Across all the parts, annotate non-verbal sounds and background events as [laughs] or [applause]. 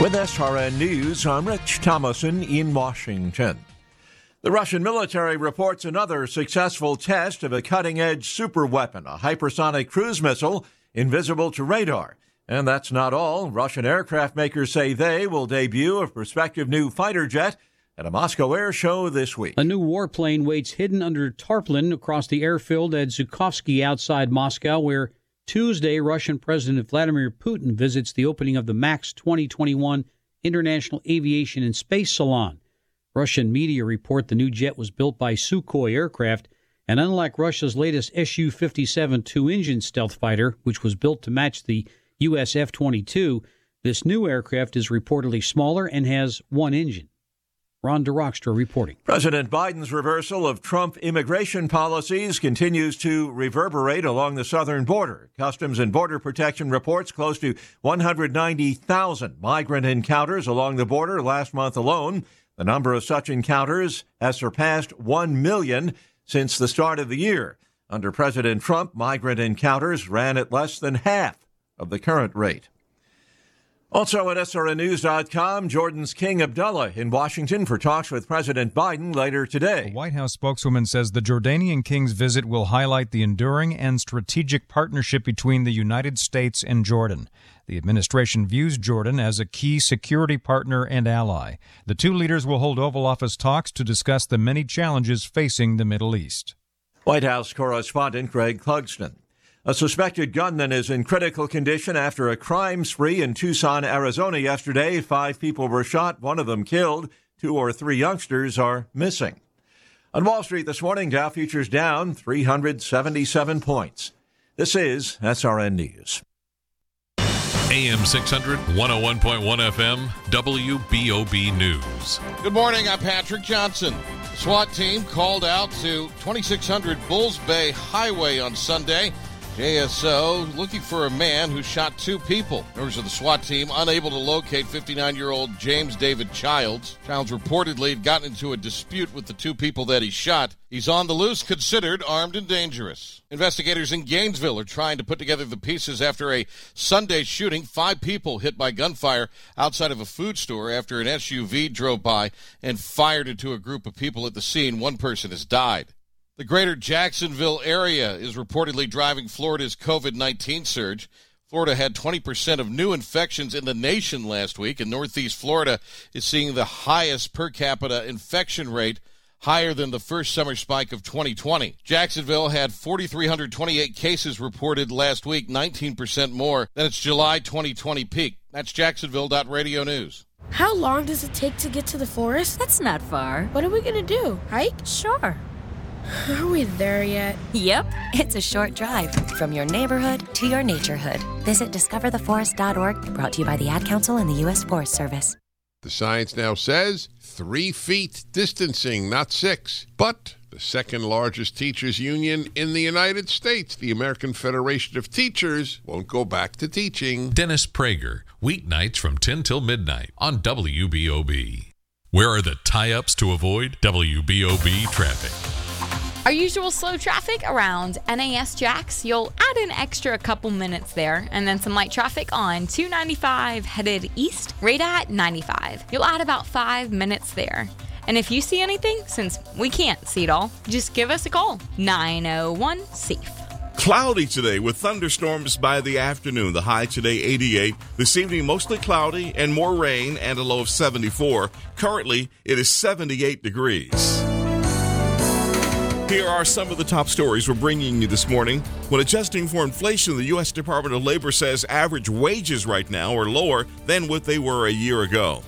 With SRN News, I'm Rich Thomason in Washington. The Russian military reports another successful test of a cutting edge superweapon, a hypersonic cruise missile invisible to radar. And that's not all. Russian aircraft makers say they will debut a prospective new fighter jet at a Moscow air show this week. A new warplane waits hidden under tarpaulin across the airfield at Zhukovsky outside Moscow, where Tuesday Russian President Vladimir Putin visits the opening of the MAKS 2021 International Aviation and Space Salon. Russian media report the new jet was built by Sukhoi Aircraft, and unlike Russia's latest Su 57 two engine stealth fighter, which was built to match the US F 22, this new aircraft is reportedly smaller and has one engine. Ron DeRockstra reporting. President Biden's reversal of Trump immigration policies continues to reverberate along the southern border. Customs and Border Protection reports close to 190,000 migrant encounters along the border last month alone. The number of such encounters has surpassed 1 million since the start of the year. Under President Trump, migrant encounters ran at less than half of the current rate. Also at SRNNews.com, Jordan's King Abdullah in Washington for talks with President Biden later today. A White House spokeswoman says the Jordanian king's visit will highlight the enduring and strategic partnership between the United States and Jordan. The administration views Jordan as a key security partner and ally. The two leaders will hold Oval Office talks to discuss the many challenges facing the Middle East. White House correspondent Greg Clugston. A suspected gunman is in critical condition after a crime spree in Tucson, Arizona yesterday. Five people were shot, one of them killed. Two or three youngsters are missing. On Wall Street this morning, Dow futures down 377 points. This is SRN News. AM 600, 101.1 FM, WBOB News. Good morning. I'm Patrick Johnson. SWAT team called out to 2600 Bulls Bay Highway on Sunday JSO looking for a man who shot two people. Members of the SWAT team unable to locate 59 year old James David Childs. Childs reportedly had gotten into a dispute with the two people that he shot. He's on the loose, considered armed and dangerous. Investigators in Gainesville are trying to put together the pieces after a Sunday shooting. Five people hit by gunfire outside of a food store after an SUV drove by and fired into a group of people at the scene. One person has died. The greater Jacksonville area is reportedly driving Florida's COVID 19 surge. Florida had 20% of new infections in the nation last week, and Northeast Florida is seeing the highest per capita infection rate, higher than the first summer spike of 2020. Jacksonville had 4,328 cases reported last week, 19% more than its July 2020 peak. That's Jacksonville.radio news. How long does it take to get to the forest? That's not far. What are we going to do? Hike? Sure. Are we there yet? Yep, it's a short drive from your neighborhood to your naturehood. Visit discovertheforest.org, brought to you by the Ad Council and the U.S. Forest Service. The science now says three feet distancing, not six. But the second largest teachers union in the United States, the American Federation of Teachers, won't go back to teaching. Dennis Prager, weeknights from 10 till midnight on WBOB. Where are the tie ups to avoid WBOB traffic? Our usual slow traffic around NAS Jax, You'll add an extra couple minutes there, and then some light traffic on 295 headed east, right at 95. You'll add about five minutes there. And if you see anything, since we can't see it all, just give us a call 901 SAFE. Cloudy today with thunderstorms by the afternoon. The high today 88. This evening mostly cloudy and more rain and a low of 74. Currently it is 78 degrees. Here are some of the top stories we're bringing you this morning. When adjusting for inflation, the U.S. Department of Labor says average wages right now are lower than what they were a year ago.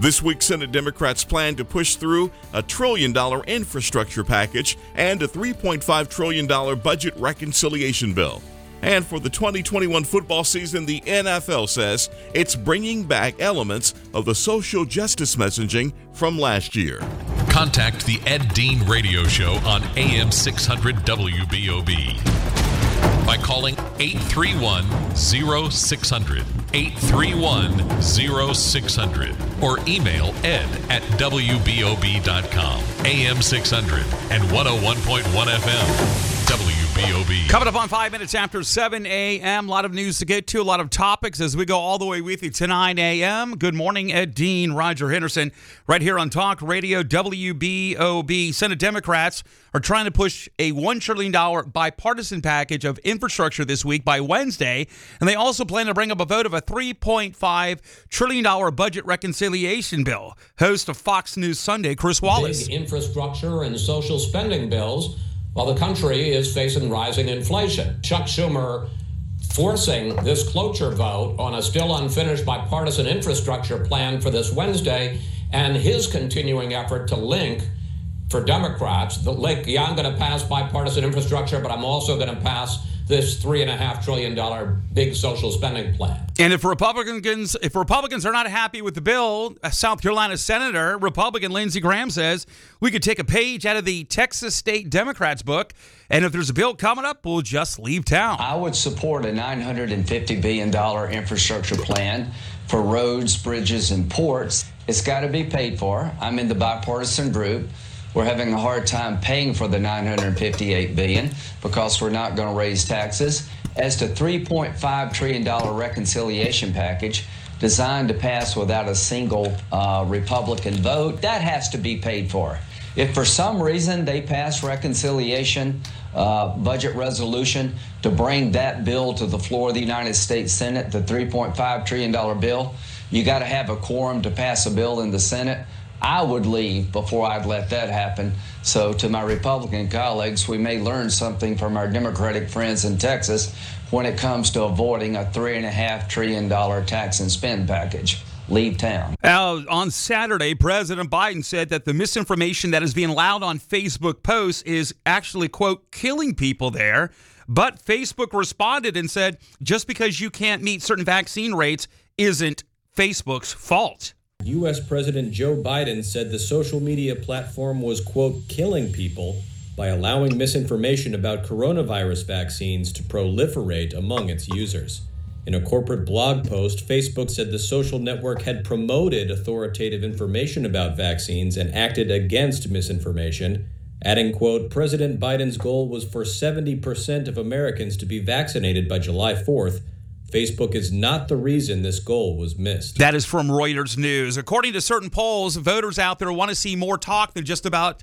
This week, Senate Democrats plan to push through a trillion dollar infrastructure package and a $3.5 trillion budget reconciliation bill. And for the 2021 football season, the NFL says it's bringing back elements of the social justice messaging from last year. Contact the Ed Dean Radio Show on AM 600 WBOB by calling 831 0600. 831 0600 or email ed at WBOB.com. AM 600 and 101.1 FM. WBOB. WBOB. Coming up on five minutes after 7 a.m. A lot of news to get to, a lot of topics as we go all the way with you to 9 a.m. Good morning, Ed Dean, Roger Henderson, right here on Talk Radio WBOB. Senate Democrats are trying to push a $1 trillion bipartisan package of infrastructure this week by Wednesday. And they also plan to bring up a vote of a $3.5 trillion budget reconciliation bill. Host of Fox News Sunday, Chris Wallace. Big infrastructure and social spending bills while the country is facing rising inflation. Chuck Schumer forcing this cloture vote on a still unfinished bipartisan infrastructure plan for this Wednesday, and his continuing effort to link for Democrats the link, yeah, I'm going to pass bipartisan infrastructure, but I'm also going to pass this three and a half trillion dollar big social spending plan. And if Republicans if Republicans are not happy with the bill, a South Carolina Senator Republican Lindsey Graham says we could take a page out of the Texas State Democrats book, and if there's a bill coming up, we'll just leave town. I would support a 950 billion dollar infrastructure plan for roads, bridges, and ports. It's got to be paid for. I'm in the bipartisan group. We're having a hard time paying for the 958 billion because we're not going to raise taxes. As to 3.5 trillion dollar reconciliation package designed to pass without a single uh, Republican vote, that has to be paid for. If for some reason they pass reconciliation uh, budget resolution to bring that bill to the floor of the United States Senate, the 3.5 trillion dollar bill, you got to have a quorum to pass a bill in the Senate. I would leave before I'd let that happen. So, to my Republican colleagues, we may learn something from our Democratic friends in Texas when it comes to avoiding a $3.5 trillion tax and spend package. Leave town. Now, on Saturday, President Biden said that the misinformation that is being allowed on Facebook posts is actually, quote, killing people there. But Facebook responded and said just because you can't meet certain vaccine rates isn't Facebook's fault. U.S. President Joe Biden said the social media platform was, quote, killing people by allowing misinformation about coronavirus vaccines to proliferate among its users. In a corporate blog post, Facebook said the social network had promoted authoritative information about vaccines and acted against misinformation, adding, quote, President Biden's goal was for 70% of Americans to be vaccinated by July 4th. Facebook is not the reason this goal was missed. That is from Reuters News. According to certain polls, voters out there want to see more talk than just about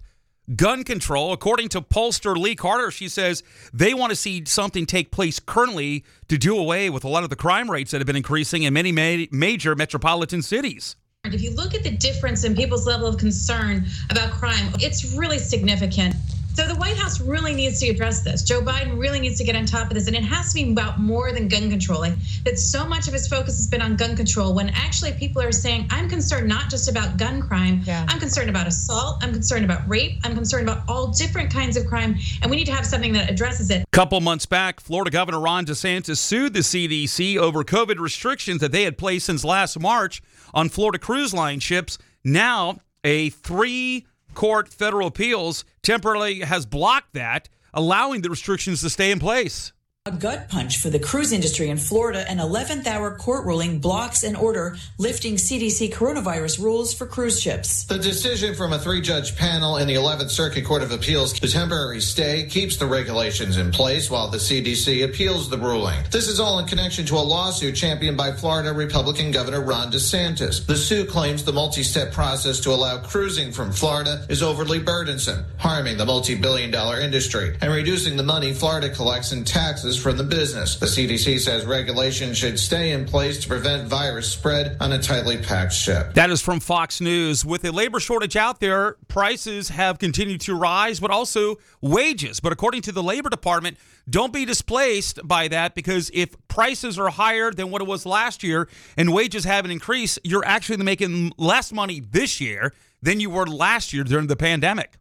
gun control. According to pollster Lee Carter, she says they want to see something take place currently to do away with a lot of the crime rates that have been increasing in many ma- major metropolitan cities. If you look at the difference in people's level of concern about crime, it's really significant. So the White House really needs to address this. Joe Biden really needs to get on top of this, and it has to be about more than gun control. Like that, so much of his focus has been on gun control. When actually people are saying, "I'm concerned not just about gun crime. Yeah. I'm concerned about assault. I'm concerned about rape. I'm concerned about all different kinds of crime, and we need to have something that addresses it." Couple months back, Florida Governor Ron DeSantis sued the CDC over COVID restrictions that they had placed since last March on Florida cruise line ships. Now, a three court federal appeals temporarily has blocked that, allowing the restrictions to stay in place. A gut punch for the cruise industry in Florida. An 11th hour court ruling blocks an order lifting CDC coronavirus rules for cruise ships. The decision from a three judge panel in the 11th Circuit Court of Appeals, the temporary stay keeps the regulations in place while the CDC appeals the ruling. This is all in connection to a lawsuit championed by Florida Republican Governor Ron DeSantis. The suit claims the multi step process to allow cruising from Florida is overly burdensome, harming the multi billion dollar industry and reducing the money Florida collects in taxes from the business. The CDC says regulations should stay in place to prevent virus spread on a tightly packed ship. That is from Fox News. With a labor shortage out there, prices have continued to rise, but also wages. But according to the Labor Department, don't be displaced by that because if prices are higher than what it was last year and wages haven't increased, you're actually making less money this year than you were last year during the pandemic.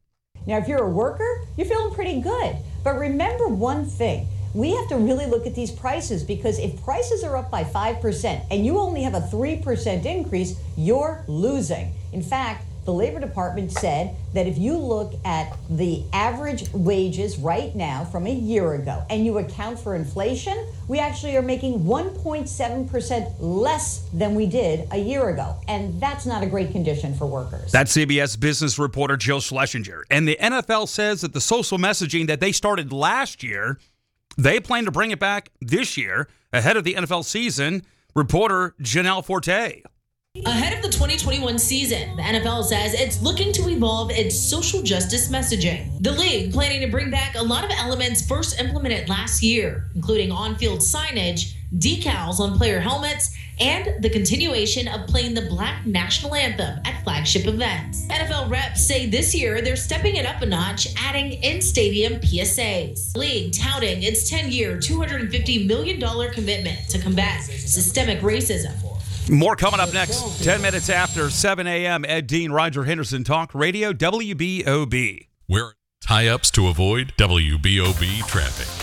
Now, if you're a worker, you're feeling pretty good. But remember one thing we have to really look at these prices because if prices are up by 5% and you only have a 3% increase, you're losing. In fact, the Labor Department said that if you look at the average wages right now from a year ago and you account for inflation, we actually are making 1.7% less than we did a year ago. And that's not a great condition for workers. That's CBS business reporter Jill Schlesinger. And the NFL says that the social messaging that they started last year, they plan to bring it back this year ahead of the NFL season. Reporter Janelle Forte. Ahead of the 2021 season, the NFL says it's looking to evolve its social justice messaging. The league planning to bring back a lot of elements first implemented last year, including on field signage, decals on player helmets, and the continuation of playing the black national anthem at flagship events. NFL reps say this year they're stepping it up a notch, adding in stadium PSAs. League touting its 10 year, $250 million commitment to combat systemic racism. More coming up next. 10 minutes after 7 a.m. Ed Dean, Roger Henderson, Talk Radio, WBOB. Where tie ups to avoid WBOB traffic.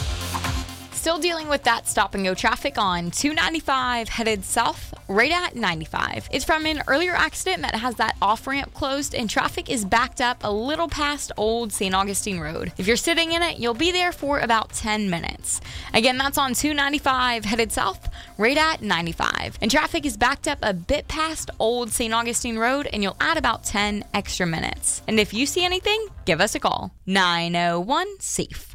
Still dealing with that stop and go traffic on 295 headed south, right at 95. It's from an earlier accident that has that off ramp closed, and traffic is backed up a little past Old St. Augustine Road. If you're sitting in it, you'll be there for about 10 minutes. Again, that's on 295 headed south, right at 95. And traffic is backed up a bit past Old St. Augustine Road, and you'll add about 10 extra minutes. And if you see anything, give us a call 901 SAFE.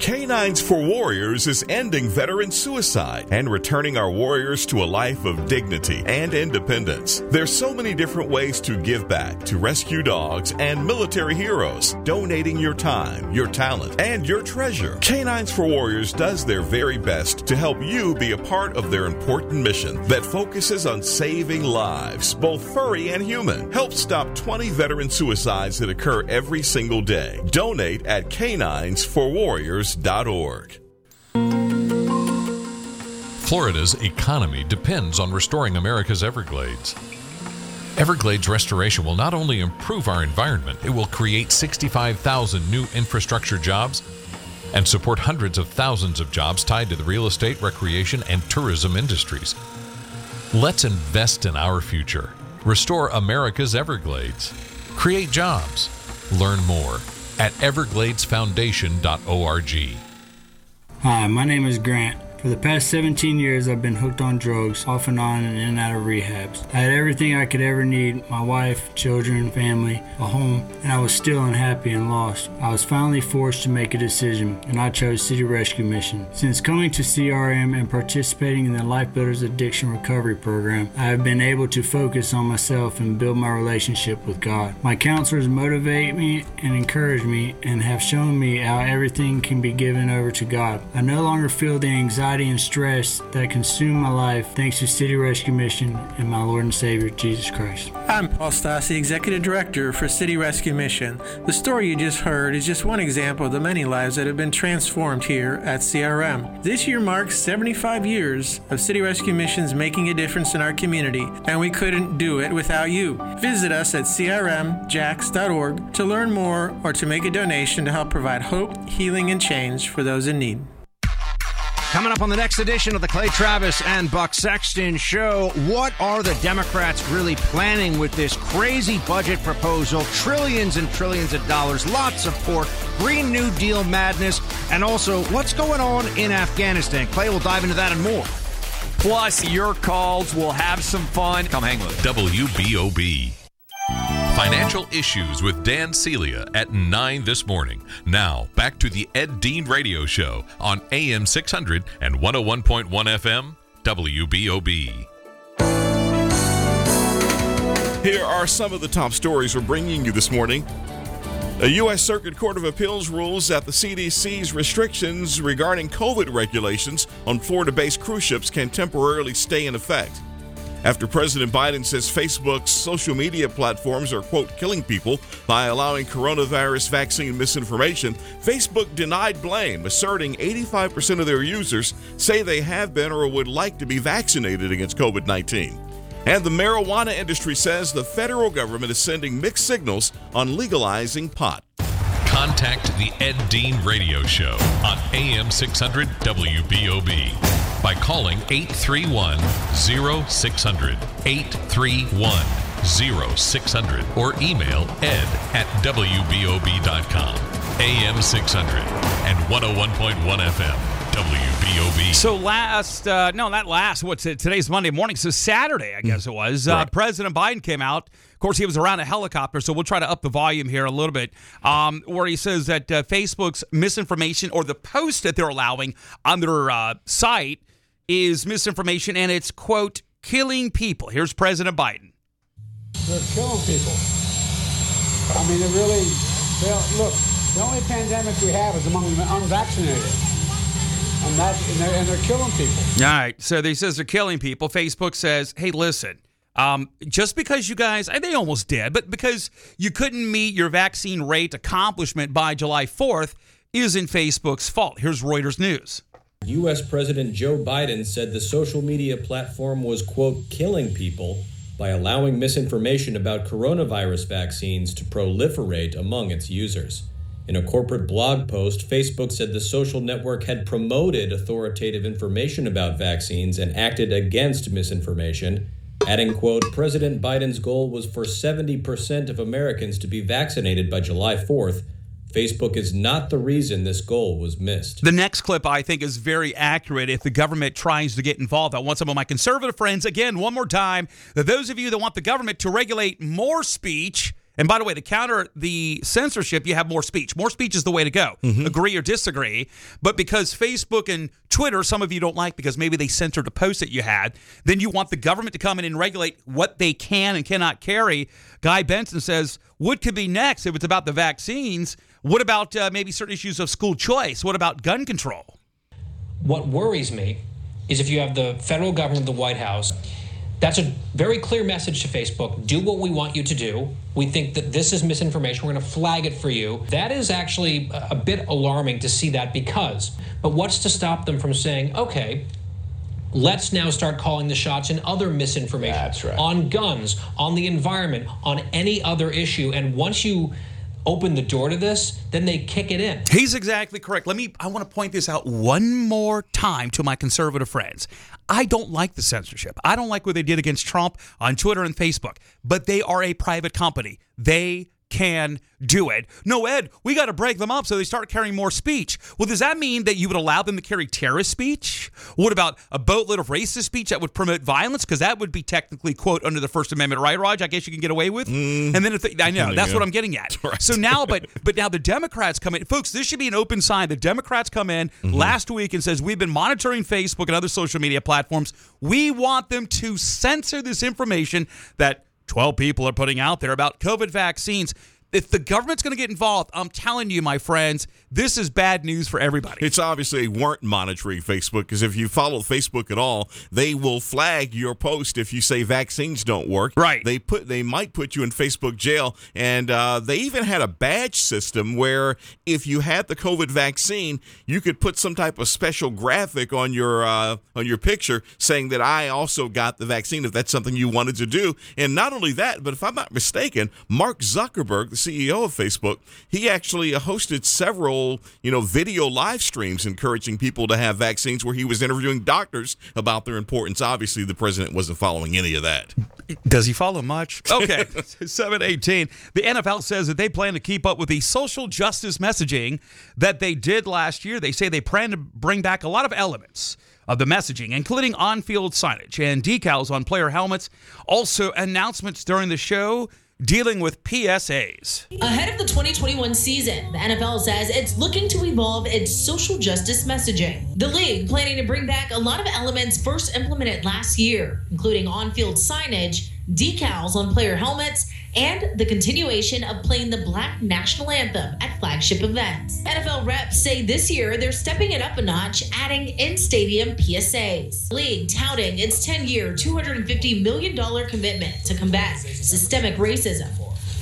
K9s for Warriors is ending veteran suicide and returning our warriors to a life of dignity and independence. There's so many different ways to give back to rescue dogs and military heroes, donating your time, your talent, and your treasure. K9s for Warriors does their very best to help you be a part of their important mission that focuses on saving lives, both furry and human. Help stop 20 veteran suicides that occur every single day. Donate at Florida's economy depends on restoring America's Everglades. Everglades restoration will not only improve our environment, it will create 65,000 new infrastructure jobs and support hundreds of thousands of jobs tied to the real estate, recreation, and tourism industries. Let's invest in our future. Restore America's Everglades. Create jobs. Learn more at evergladesfoundation.org. Hi, my name is Grant. For the past 17 years, I've been hooked on drugs, off and on, and in and out of rehabs. I had everything I could ever need my wife, children, family, a home, and I was still unhappy and lost. I was finally forced to make a decision, and I chose City Rescue Mission. Since coming to CRM and participating in the Life Builders Addiction Recovery Program, I have been able to focus on myself and build my relationship with God. My counselors motivate me and encourage me and have shown me how everything can be given over to God. I no longer feel the anxiety and stress that consume my life thanks to City Rescue Mission and my Lord and Savior Jesus Christ. I'm Paul Stassi, Executive Director for City Rescue Mission. The story you just heard is just one example of the many lives that have been transformed here at CRM. This year marks 75 years of City Rescue Missions making a difference in our community, and we couldn't do it without you. Visit us at crmjax.org to learn more or to make a donation to help provide hope, healing, and change for those in need. Coming up on the next edition of the Clay Travis and Buck Sexton show, what are the Democrats really planning with this crazy budget proposal? Trillions and trillions of dollars, lots of pork, Green New Deal madness, and also what's going on in Afghanistan. Clay will dive into that and more. Plus, your calls will have some fun. Come hang with us. WBOB. Financial Issues with Dan Celia at 9 this morning. Now, back to the Ed Dean Radio Show on AM 600 and 101.1 FM, WBOB. Here are some of the top stories we're bringing you this morning. A U.S. Circuit Court of Appeals rules that the CDC's restrictions regarding COVID regulations on Florida based cruise ships can temporarily stay in effect. After President Biden says Facebook's social media platforms are, quote, killing people by allowing coronavirus vaccine misinformation, Facebook denied blame, asserting 85% of their users say they have been or would like to be vaccinated against COVID 19. And the marijuana industry says the federal government is sending mixed signals on legalizing pot. Contact the Ed Dean Radio Show on AM 600 WBOB by calling 831 0600. 831 0600 or email ed at WBOB.com. AM 600 and 101.1 FM. WBOB. So last, uh, no, not last. What's it? Today's Monday morning. So Saturday, I guess it was. Uh, Right. President Biden came out. Of course, he was around a helicopter, so we'll try to up the volume here a little bit. Um, where he says that uh, Facebook's misinformation or the post that they're allowing on their uh, site is misinformation, and it's quote killing people. Here's President Biden. They're killing people. I mean, it really. Look, the only pandemic we have is among the unvaccinated, and that and they're, and they're killing people. All right. So they says they're killing people. Facebook says, hey, listen, um, just because you guys, and they almost did, but because you couldn't meet your vaccine rate accomplishment by July 4th isn't Facebook's fault. Here's Reuters News. U.S. President Joe Biden said the social media platform was, quote, killing people by allowing misinformation about coronavirus vaccines to proliferate among its users. In a corporate blog post, Facebook said the social network had promoted authoritative information about vaccines and acted against misinformation, adding, quote, President Biden's goal was for 70% of Americans to be vaccinated by July 4th. Facebook is not the reason this goal was missed. The next clip, I think, is very accurate if the government tries to get involved. I want some of my conservative friends, again, one more time, that those of you that want the government to regulate more speech, and by the way, to counter the censorship, you have more speech. More speech is the way to go. Mm-hmm. Agree or disagree. But because Facebook and Twitter, some of you don't like because maybe they censored a post that you had, then you want the government to come in and regulate what they can and cannot carry. Guy Benson says, what could be next if it's about the vaccines? What about uh, maybe certain issues of school choice? What about gun control? What worries me is if you have the federal government, the White House, that's a very clear message to Facebook. Do what we want you to do. We think that this is misinformation. We're going to flag it for you. That is actually a a bit alarming to see that because, but what's to stop them from saying, okay, let's now start calling the shots in other misinformation That's right. on guns, on the environment, on any other issue. And once you open the door to this, then they kick it in. He's exactly correct. Let me, I want to point this out one more time to my conservative friends. I don't like the censorship. I don't like what they did against Trump on Twitter and Facebook, but they are a private company. They can do it. No, Ed, we got to break them up so they start carrying more speech. Well, does that mean that you would allow them to carry terrorist speech? What about a boatload of racist speech that would promote violence? Because that would be technically, quote, under the First Amendment, right, Raj? I guess you can get away with. Mm-hmm. And then if they, I know that's you what. I'm getting at. [laughs] So now, but but now the Democrats come in, folks. This should be an open sign. The Democrats come in mm-hmm. last week and says we've been monitoring Facebook and other social media platforms. We want them to censor this information that 12 people are putting out there about COVID vaccines. If the government's going to get involved, I'm telling you, my friends, this is bad news for everybody. It's obviously weren't monitoring Facebook because if you follow Facebook at all, they will flag your post if you say vaccines don't work. Right. They put they might put you in Facebook jail, and uh, they even had a badge system where if you had the COVID vaccine, you could put some type of special graphic on your uh, on your picture saying that I also got the vaccine if that's something you wanted to do. And not only that, but if I'm not mistaken, Mark Zuckerberg, the CEO of Facebook, he actually uh, hosted several, you know, video live streams encouraging people to have vaccines where he was interviewing doctors about their importance. Obviously, the president wasn't following any of that. Does he follow much? Okay, [laughs] 718. The NFL says that they plan to keep up with the social justice messaging that they did last year. They say they plan to bring back a lot of elements of the messaging, including on field signage and decals on player helmets. Also, announcements during the show dealing with PSAs. Ahead of the 2021 season, the NFL says it's looking to evolve its social justice messaging. The league planning to bring back a lot of elements first implemented last year, including on field signage, decals on player helmets, and the continuation of playing the Black National Anthem at flagship events. NFL reps say this year they're stepping it up a notch, adding in stadium PSAs. League touting its 10 year, $250 million commitment to combat systemic racism.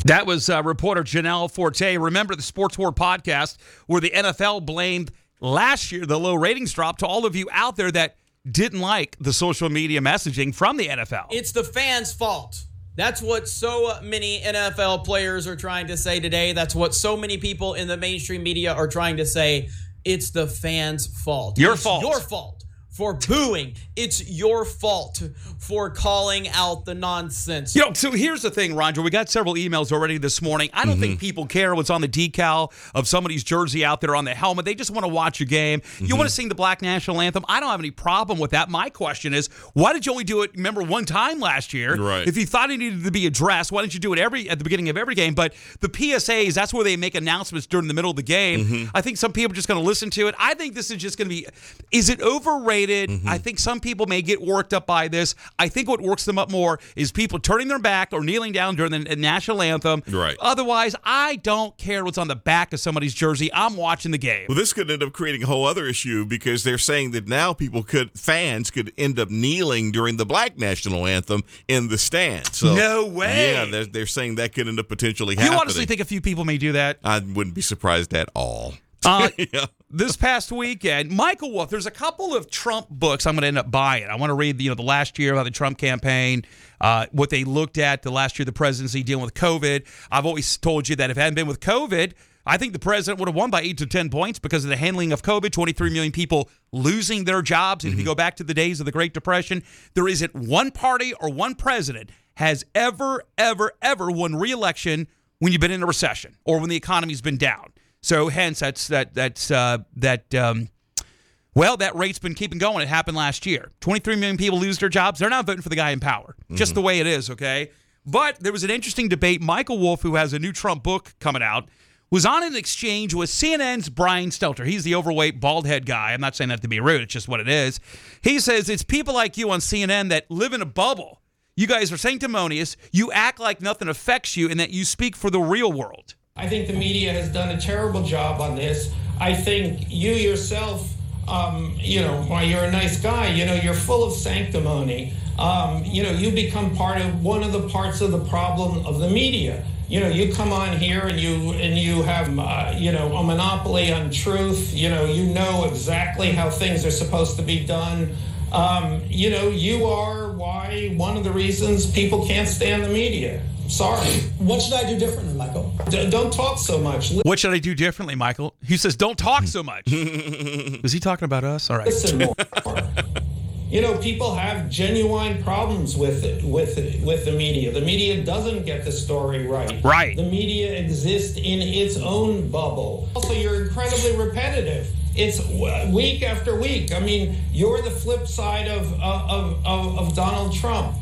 That was uh, reporter Janelle Forte. Remember the Sports War podcast where the NFL blamed last year the low ratings drop to all of you out there that didn't like the social media messaging from the NFL. It's the fans' fault. That's what so many NFL players are trying to say today. That's what so many people in the mainstream media are trying to say. It's the fans' fault. Your It's fault. Your fault for booing. It's your fault for calling out the nonsense. You know, so here's the thing, Roger. We got several emails already this morning. I don't Mm-hmm. think people care what's on the decal of somebody's jersey out there on the helmet. They just want to watch a game. You Mm-hmm. want to sing the Black National Anthem. I don't have any problem with that. My question is, why did you only do it? Remember one time last year? Right. If you thought it needed to be addressed, why didn't you do it every at the beginning of every game? But the PSAs, that's where they make announcements during the middle of the game. Mm-hmm. I think some people are just going to listen to it. I think this is just going to be. Is it overrated? Mm-hmm. I think some people may get worked up by this. I think what works them up more is people turning their back or kneeling down during the national anthem. Right. Otherwise, I don't care what's on the back of somebody's jersey. I'm watching the game. Well, this could end up creating a whole other issue because they're saying that now people could, fans could end up kneeling during the black national anthem in the stands. So, No way. Yeah, they're, they're saying that could end up potentially happening. You honestly think a few people may do that? I wouldn't be surprised at all. Uh, [laughs] Yeah. This past weekend, Michael Wolff, There's a couple of Trump books I'm going to end up buying. I want to read, you know, the last year about the Trump campaign, uh, what they looked at the last year of the presidency dealing with COVID. I've always told you that if it hadn't been with COVID, I think the president would have won by eight to ten points because of the handling of COVID. 23 million people losing their jobs. And if you go back to the days of the Great Depression, there isn't one party or one president has ever, ever, ever won re-election when you've been in a recession or when the economy's been down. So hence that's that that's uh, that um, well that rate's been keeping going. It happened last year. 23 million people lose their jobs. They're not voting for the guy in power. Just the way it is, okay? But there was an interesting debate. Michael Wolff, who has a new Trump book coming out, was on an exchange with CNN's Brian Stelter. He's the overweight, bald head guy. I'm not saying that to be rude, it's just what it is. He says it's people like you on CNN that live in a bubble. You guys are sanctimonious. You act like nothing affects you and that you speak for the real world. I think the media has done a terrible job on this. I think you yourself, um, you know, while you're a nice guy, you know, you're full of sanctimony. Um, you know, you become part of one of the parts of the problem of the media. You know, you come on here and you and you have, uh, you know, a monopoly on truth. You know, you know exactly how things are supposed to be done. Um, you know, you are why one of the reasons people can't stand the media. Sorry. What should I do differently, Michael? D- don't talk so much. What should I do differently, Michael? He says, "Don't talk so much." [laughs] Is he talking about us? All right. Listen [laughs] more. You know, people have genuine problems with it, with it, with the media. The media doesn't get the story right. Right. The media exists in its own bubble. Also, you're incredibly repetitive. It's week after week. I mean, you're the flip side of uh, of, of, of Donald Trump.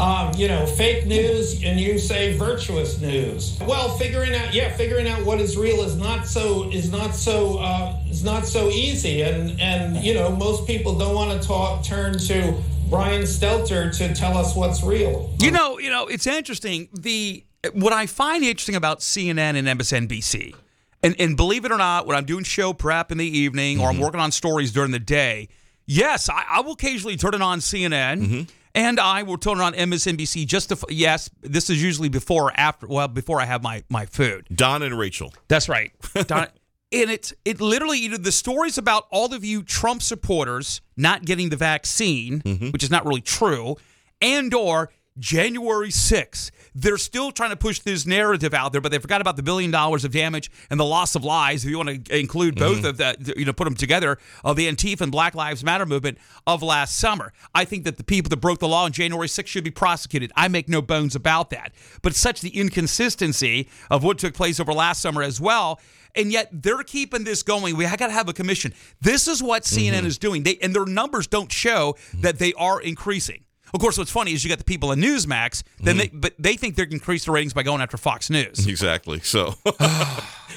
Um, you know, fake news, and you say virtuous news. Well, figuring out, yeah, figuring out what is real is not so is not so uh, is not so easy, and and you know, most people don't want to talk turn to Brian Stelter to tell us what's real. You know, you know, it's interesting. The what I find interesting about CNN and MSNBC, and and believe it or not, when I'm doing show prep in the evening or I'm working on stories during the day, yes, I, I will occasionally turn it on CNN. And I will turn it on MSNBC just to, yes, this is usually before or after, well, before I have my, my food. Don and Rachel. That's right. [laughs] Don, and it's it literally either the stories about all of you Trump supporters not getting the vaccine, mm-hmm. which is not really true, and or January 6th. They're still trying to push this narrative out there, but they forgot about the billion dollars of damage and the loss of lives. If you want to include both mm-hmm. of that, you know, put them together of the Antifa and Black Lives Matter movement of last summer. I think that the people that broke the law on January 6th should be prosecuted. I make no bones about that. But such the inconsistency of what took place over last summer as well. And yet they're keeping this going. We got to have a commission. This is what CNN mm-hmm. is doing. They and their numbers don't show that they are increasing. Of course, what's funny is you got the people in Newsmax, then they but they think they can increase the ratings by going after Fox News. [laughs] Exactly. So [laughs]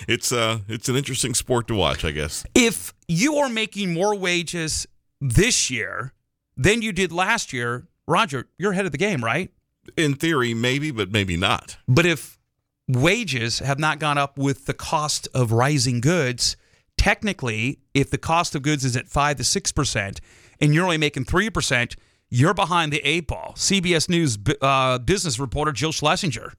it's uh it's an interesting sport to watch, I guess. If you are making more wages this year than you did last year, Roger, you're ahead of the game, right? In theory, maybe, but maybe not. But if wages have not gone up with the cost of rising goods, technically, if the cost of goods is at 5 to 6% and you're only making 3%, you're behind the eight ball. CBS News uh, business reporter Jill Schlesinger.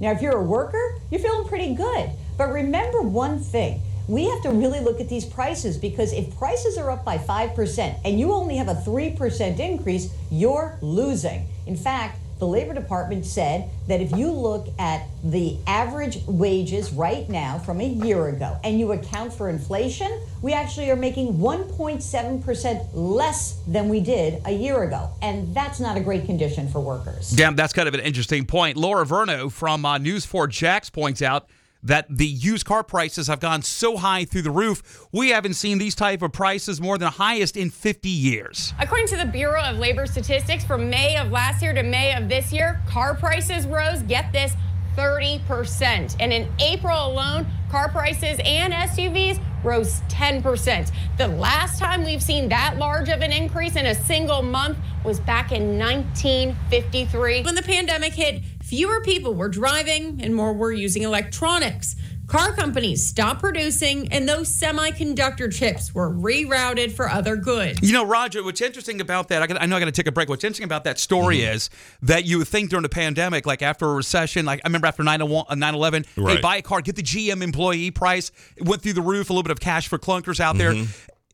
Now, if you're a worker, you're feeling pretty good. But remember one thing we have to really look at these prices because if prices are up by 5% and you only have a 3% increase, you're losing. In fact, the Labor Department said that if you look at the average wages right now from a year ago and you account for inflation, we actually are making 1.7% less than we did a year ago. And that's not a great condition for workers. Damn, that's kind of an interesting point. Laura Verno from uh, News 4 Jax points out that the used car prices have gone so high through the roof. We haven't seen these type of prices more than highest in 50 years. According to the Bureau of Labor Statistics, from May of last year to May of this year, car prices rose, get this, 30%. And in April alone, car prices and SUVs rose 10%. The last time we've seen that large of an increase in a single month was back in 1953. When the pandemic hit, fewer people were driving and more were using electronics. Car companies stopped producing, and those semiconductor chips were rerouted for other goods. You know, Roger, what's interesting about that, I, got, I know I got to take a break. What's interesting about that story Mm-hmm. is that you would think during the pandemic, like after a recession, like I remember after 9 11, hey, buy a car, get the GM employee price. It went through the roof, a little bit of cash for clunkers out there.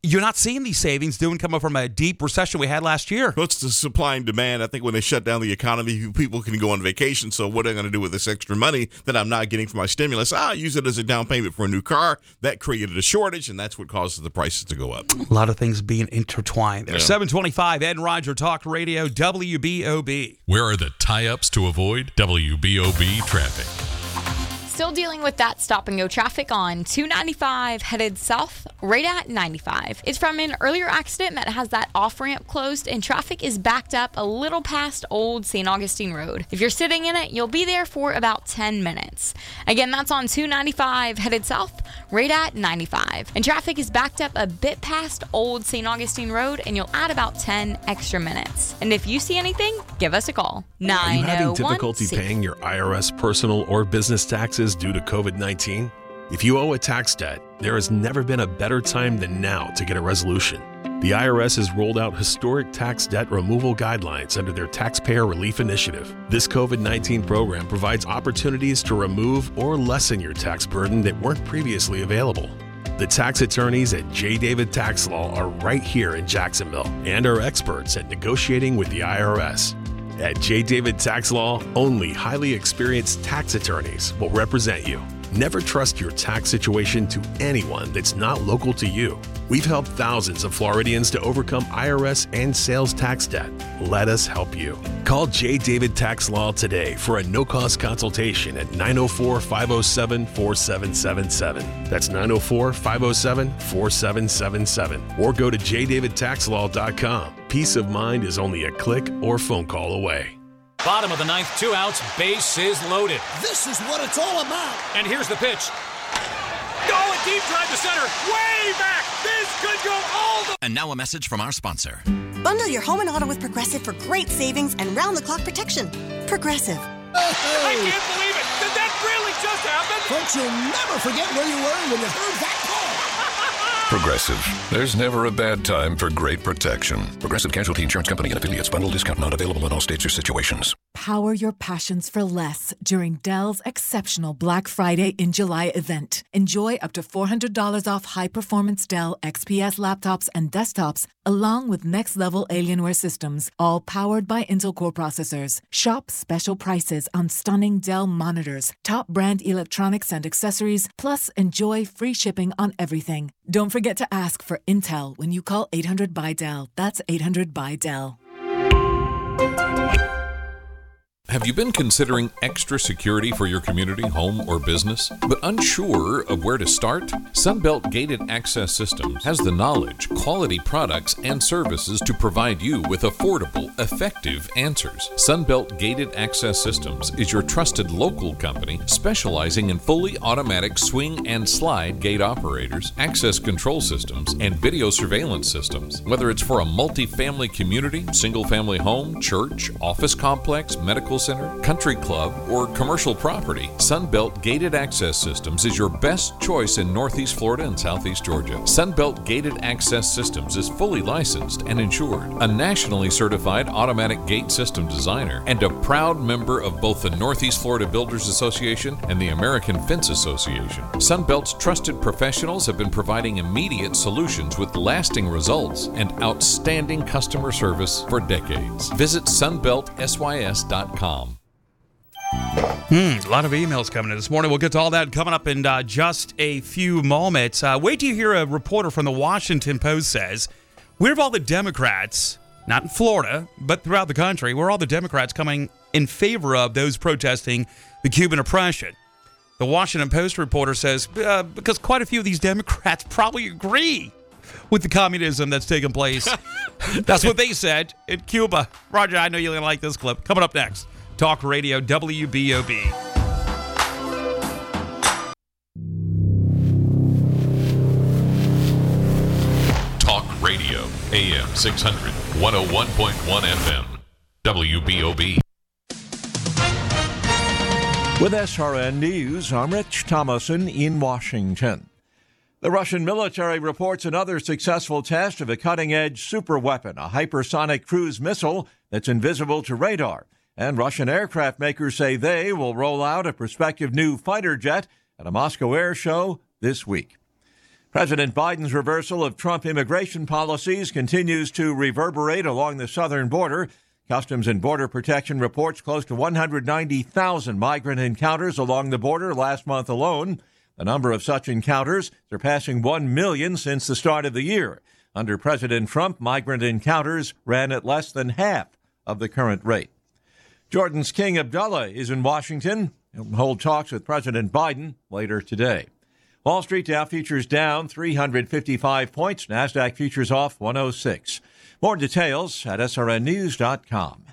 You're not seeing these savings doing coming from a deep recession we had last year. Well, it's the supply and demand. I think when they shut down the economy, people can go on vacation. So what are they going to do with this extra money that I'm not getting from my stimulus? I'll use it as a down payment for a new car. That created a shortage, and that's what causes the prices to go up. A lot of things being intertwined there. Yeah. 725 Ed and Roger Talk Radio, WBOB. Where are the tie ups to avoid WBOB traffic? Still dealing with that stop and go traffic on 295 headed south, right at 95. It's from an earlier accident that has that off ramp closed, and traffic is backed up a little past Old St. Augustine Road. If you're sitting in it, you'll be there for about 10 minutes. Again, that's on 295 headed south, right at 95. And traffic is backed up a bit past Old St. Augustine Road, and you'll add about 10 extra minutes. And if you see anything, give us a call. Are you having difficulty SAFE. Oh paying your IRS personal or business taxes due to COVID 19? If you owe a tax debt, there has never been a better time than now to get a resolution. The IRS has rolled out historic tax debt removal guidelines under their Taxpayer Relief Initiative. This COVID 19 program provides opportunities to remove or lessen your tax burden that weren't previously available. The tax attorneys at J. David Tax Law are right here in Jacksonville and are experts at negotiating with the IRS. At J. David Tax Law, only highly experienced tax attorneys will represent you. Never trust your tax situation to anyone that's not local to you. We've helped thousands of Floridians to overcome IRS and sales tax debt. Let us help you. Call J. David Tax Law today for a no cost consultation at 904 507 4777. That's 904 507 4777. Or go to jdavidtaxlaw.com. Peace of mind is only a click or phone call away. Bottom of the ninth, two outs, base is loaded. This is what it's all about. And here's the pitch. Oh, a deep drive to center, way back. This could go all the. And now a message from our sponsor. Bundle your home and auto with Progressive for great savings and round the clock protection. Progressive. I can't believe it. Did that really just happen? Folks, you'll never forget where you were when you heard that call. Progressive. There's never a bad time for great protection. Progressive Casualty Insurance Company and affiliates. Bundle discount not available in all states or situations. Power your passions for less during Dell's exceptional Black Friday in July event. Enjoy up to $400 off high performance Dell XPS laptops and desktops, along with next level Alienware systems, all powered by Intel Core processors. Shop special prices on stunning Dell monitors, top brand electronics and accessories, plus enjoy free shipping on everything. Don't forget to ask for Intel when you call 800 by Dell. That's 800 by Dell. Have you been considering extra security for your community, home, or business, but unsure of where to start? Sunbelt Gated Access Systems has the knowledge, quality products, and services to provide you with affordable, effective answers. Sunbelt Gated Access Systems is your trusted local company specializing in fully automatic swing and slide gate operators, access control systems, and video surveillance systems. Whether it's for a multi-family community, single family home, church, office complex, medical center, country club, or commercial property, Sunbelt Gated Access Systems is your best choice in Northeast Florida and Southeast Georgia. Sunbelt Gated Access Systems is fully licensed and insured, a nationally certified automatic gate system designer, and a proud member of both the Northeast Florida Builders Association and the American Fence Association. Sunbelt's trusted professionals have been providing immediate solutions with lasting results and outstanding customer service for decades. Visit sunbeltsys.com. Hmm, a lot of emails coming in this morning. We'll get to all that coming up in uh, just a few moments. Uh, wait till you hear a reporter from the Washington Post says, Where have all the Democrats, not in Florida, but throughout the country, where are all the Democrats coming in favor of those protesting the Cuban oppression? The Washington Post reporter says, uh, Because quite a few of these Democrats probably agree with the communism that's taking place. [laughs] that's what they said in Cuba. Roger, I know you're going to like this clip. Coming up next. Talk Radio WBOB. Talk Radio, AM 600, 101.1 FM, WBOB. With SRN News, I'm Rich Thomason in Washington. The Russian military reports another successful test of a cutting edge superweapon, a hypersonic cruise missile that's invisible to radar. And Russian aircraft makers say they will roll out a prospective new fighter jet at a Moscow air show this week. President Biden's reversal of Trump immigration policies continues to reverberate along the southern border. Customs and Border Protection reports close to 190,000 migrant encounters along the border last month alone. The number of such encounters surpassing 1 million since the start of the year. Under President Trump, migrant encounters ran at less than half of the current rate. Jordan's King Abdullah is in Washington. He'll hold talks with President Biden later today. Wall Street Dow futures down 355 points. NASDAQ futures off 106. More details at srnnews.com.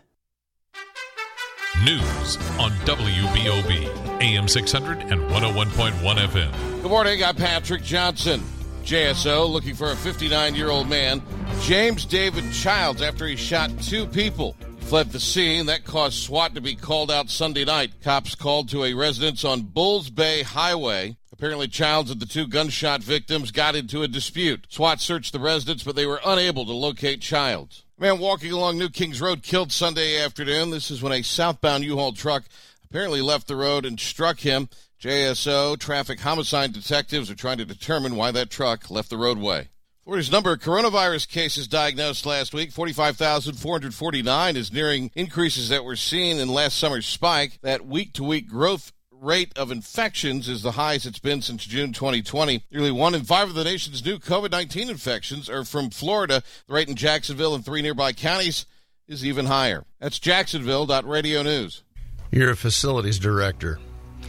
News on WBOB, AM 600 and 101.1 FM. Good morning. I'm Patrick Johnson. JSO looking for a 59 year old man, James David Childs, after he shot two people. Fled the scene. That caused SWAT to be called out Sunday night. Cops called to a residence on Bulls Bay Highway. Apparently, Childs and the two gunshot victims got into a dispute. SWAT searched the residence, but they were unable to locate Childs. Man walking along New Kings Road killed Sunday afternoon. This is when a southbound U-Haul truck apparently left the road and struck him. JSO traffic homicide detectives are trying to determine why that truck left the roadway. Florida's number of coronavirus cases diagnosed last week, 45,449, is nearing increases that were seen in last summer's spike. That week to week growth rate of infections is the highest it's been since June 2020. Nearly one in five of the nation's new COVID 19 infections are from Florida. The rate in Jacksonville and three nearby counties is even higher. That's Jacksonville.radio news. You're a facilities director.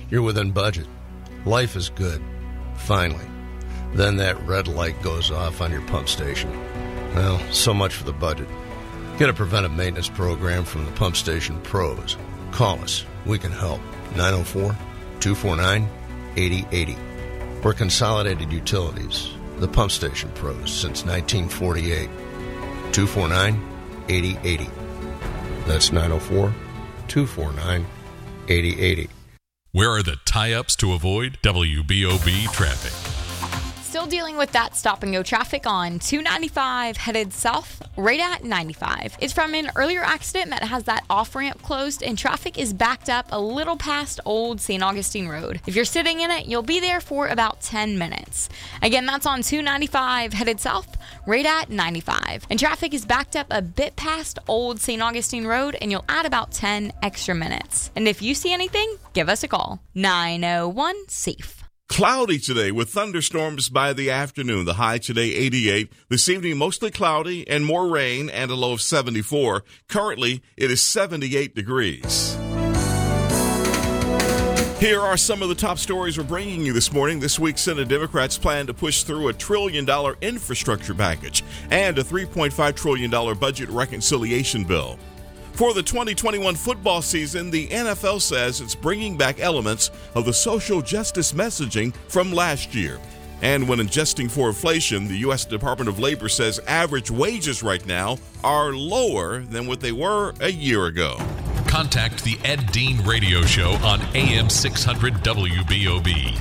You're within budget. Life is good. Finally. Then that red light goes off on your pump station. Well, so much for the budget. Get a preventive maintenance program from the Pump Station Pros. Call us. We can help. 904 249 8080. We're Consolidated Utilities, the Pump Station Pros since 1948. 249 8080. That's 904 249 8080. Where are the tie ups to avoid WBOB traffic? Still dealing with that stop and go traffic on 295 headed south, right at 95. It's from an earlier accident that has that off ramp closed and traffic is backed up a little past Old St. Augustine Road. If you're sitting in it, you'll be there for about 10 minutes. Again, that's on 295 headed south, right at 95. And traffic is backed up a bit past Old St. Augustine Road and you'll add about 10 extra minutes. And if you see anything, give us a call. 901 SAFE. Cloudy today with thunderstorms by the afternoon. The high today 88. This evening mostly cloudy and more rain and a low of 74. Currently it is 78 degrees. Here are some of the top stories we're bringing you this morning. This week, Senate Democrats plan to push through a trillion dollar infrastructure package and a $3.5 trillion budget reconciliation bill. For the 2021 football season, the NFL says it's bringing back elements of the social justice messaging from last year. And when adjusting for inflation, the U.S. Department of Labor says average wages right now are lower than what they were a year ago. Contact the Ed Dean Radio Show on AM 600 WBOB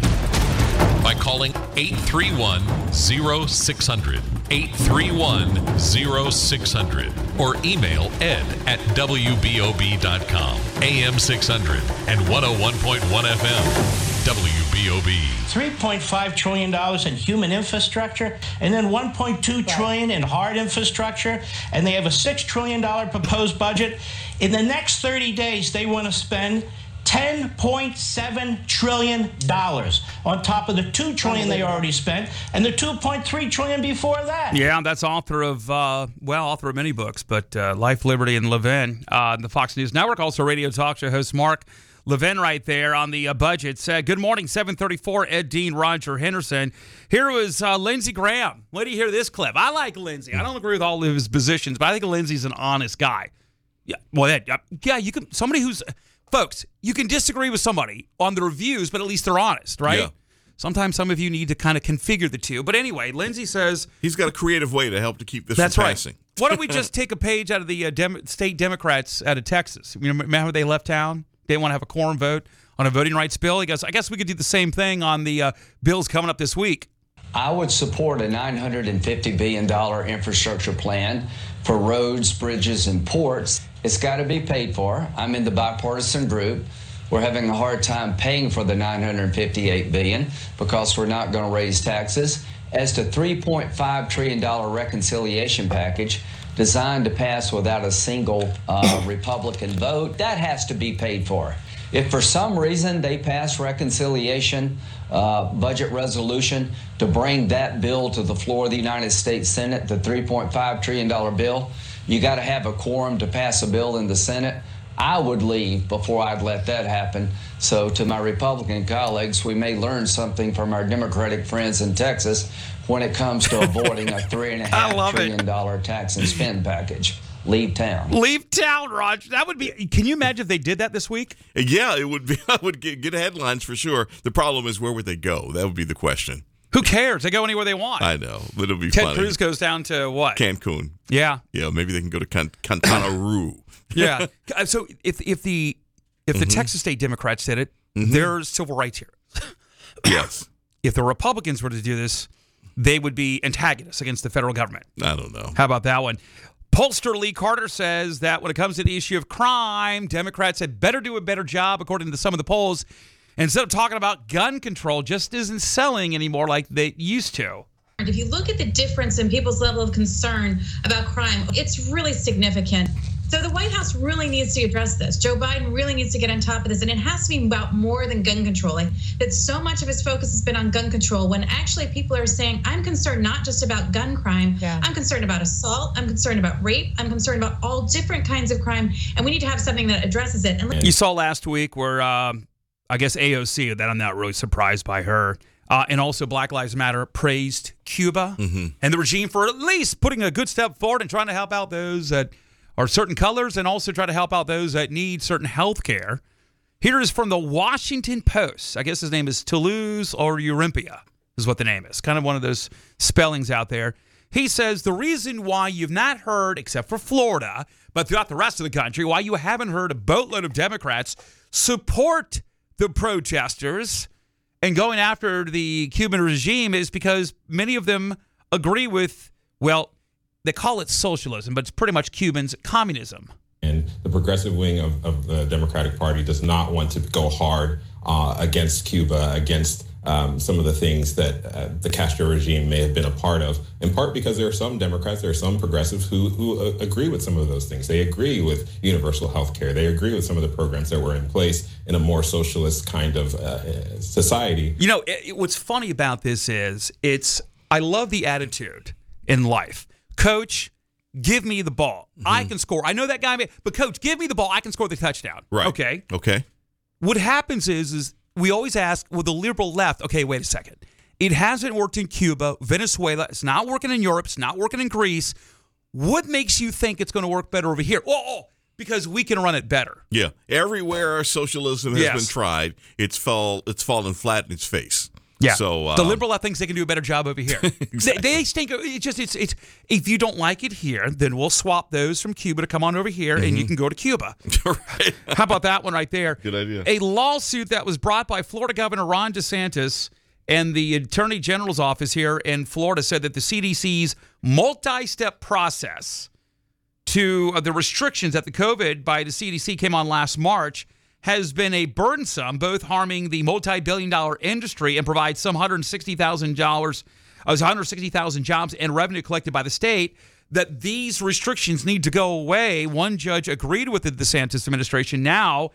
by calling 831 0600. 831 0600. Or email ed at WBOB.com. AM 600 and 101.1 FM. WBOB. $3.5 trillion in human infrastructure and then $1.2 trillion in hard infrastructure and they have a $6 trillion proposed budget in the next 30 days they want to spend 10.7 trillion dollars on top of the 2 trillion they already spent and the 2.3 trillion before that Yeah, that's author of uh, well, author of many books, but uh, Life, Liberty, and Levin. Uh, the Fox News Network, also radio talk show host Mark Levin, right there on the uh, budgets. Uh, good morning, seven thirty-four. Ed Dean, Roger Henderson. Here was uh, Lindsey Graham. Where do you hear this clip. I like Lindsey. I don't agree with all of his positions, but I think Lindsey's an honest guy. Yeah, well, yeah, yeah, you can somebody who's folks. You can disagree with somebody on the reviews, but at least they're honest, right? Yeah. Sometimes some of you need to kind of configure the two. But anyway, Lindsey says He's got a creative way to help to keep this that's from right. passing. [laughs] Why don't we just take a page out of the uh, Dem- state Democrats out of Texas? You know, remember they left town? They want to have a quorum vote on a voting rights bill. He goes, I guess we could do the same thing on the uh, bills coming up this week. I would support a $950 billion infrastructure plan for roads, bridges, and ports. It's got to be paid for. I'm in the bipartisan group. We're having a hard time paying for the 958 billion because we're not going to raise taxes. As to 3.5 trillion dollar reconciliation package designed to pass without a single uh, Republican vote, that has to be paid for. If for some reason they pass reconciliation uh, budget resolution to bring that bill to the floor of the United States Senate, the 3.5 trillion dollar bill, you got to have a quorum to pass a bill in the Senate. I would leave before I'd let that happen. So, to my Republican colleagues, we may learn something from our Democratic friends in Texas when it comes to avoiding a [laughs] three and a half trillion dollar tax and spend package. Leave town. Leave town, Roger. That would be. Can you imagine if they did that this week? Yeah, it would be. [laughs] I would get, get headlines for sure. The problem is where would they go? That would be the question. Who cares? They go anywhere they want. I know, but it'll be Ted funny. Cruz goes down to what? Cancun. Yeah. Yeah, maybe they can go to Can- Cantana [laughs] Yeah. Uh, so if if the if the Mhm. Texas State Democrats did it, there's civil rights here. [coughs] yes. If the Republicans were to do this, they would be antagonists against the federal government. I don't know. How about that one? Pollster Lee Carter says that when it comes to the issue of crime, Democrats had better do a better job, according to some of the polls. Instead of talking about gun control, just isn't selling anymore like they used to. If you look at the difference in people's level of concern about crime, it's really significant. So the White House really needs to address this. Joe Biden really needs to get on top of this, and it has to be about more than gun control. Like that, so much of his focus has been on gun control. When actually people are saying, "I'm concerned not just about gun crime. I'm concerned about assault. I'm concerned about rape. I'm concerned about all different kinds of crime, and we need to have something that addresses it." And You saw last week where um, I guess AOC, that I'm not really surprised by her, uh, and also Black Lives Matter praised Cuba and the regime for at least putting a good step forward and trying to help out those that are certain colors and also try to help out those that need certain health care. Here is from the Washington Post. I guess his name is Toulouse or Olympia, is what the name is. Kind of one of those spellings out there. He says the reason why you've not heard, except for Florida, but throughout the rest of the country, why you haven't heard a boatload of Democrats support the protesters and going after the Cuban regime is because many of them agree with, well, they call it socialism, but it's pretty much Cubans' communism. And the progressive wing of, of the Democratic Party does not want to go hard uh, against Cuba, against um, some of the things that uh, the Castro regime may have been a part of, in part because there are some Democrats, there are some progressives who, who uh, agree with some of those things. They agree with universal health care. They agree with some of the programs that were in place in a more socialist kind of uh, society. You know, it, it- what's funny about this is it's, I love the attitude in life. Coach, give me the ball. I can score. I know that guy, but coach, give me the ball. I can score the touchdown. Right. Okay. Okay. What happens is, is we always ask, well, the liberal left, okay, wait a second. It hasn't worked in Cuba, Venezuela. It's not working in Europe. It's not working in Greece. What makes you think it's going to work better over here? Oh, oh, because we can run it better. Yeah. Everywhere socialism has Yes. been tried, it's fall it's fallen flat in its face. Yeah. So uh, the liberal left thinks they can do a better job over here. [laughs] they, they stink. It just it's it's if you don't like it here, then we'll swap those from Cuba to come on over here, and you Mhm. can go to Cuba. [laughs] How about that one right there? Good idea. A lawsuit that was brought by Florida Governor Ron DeSantis and the Attorney General's office here in Florida said that the CDC's multi-step process to uh, the restrictions that the COVID by the CDC came on last March has been a burdensome, both harming the multi-billion dollar industry and provides some $160,000 uh, 160,000 jobs and revenue collected by the state that these restrictions need to go away. One judge agreed with the DeSantis administration. Now,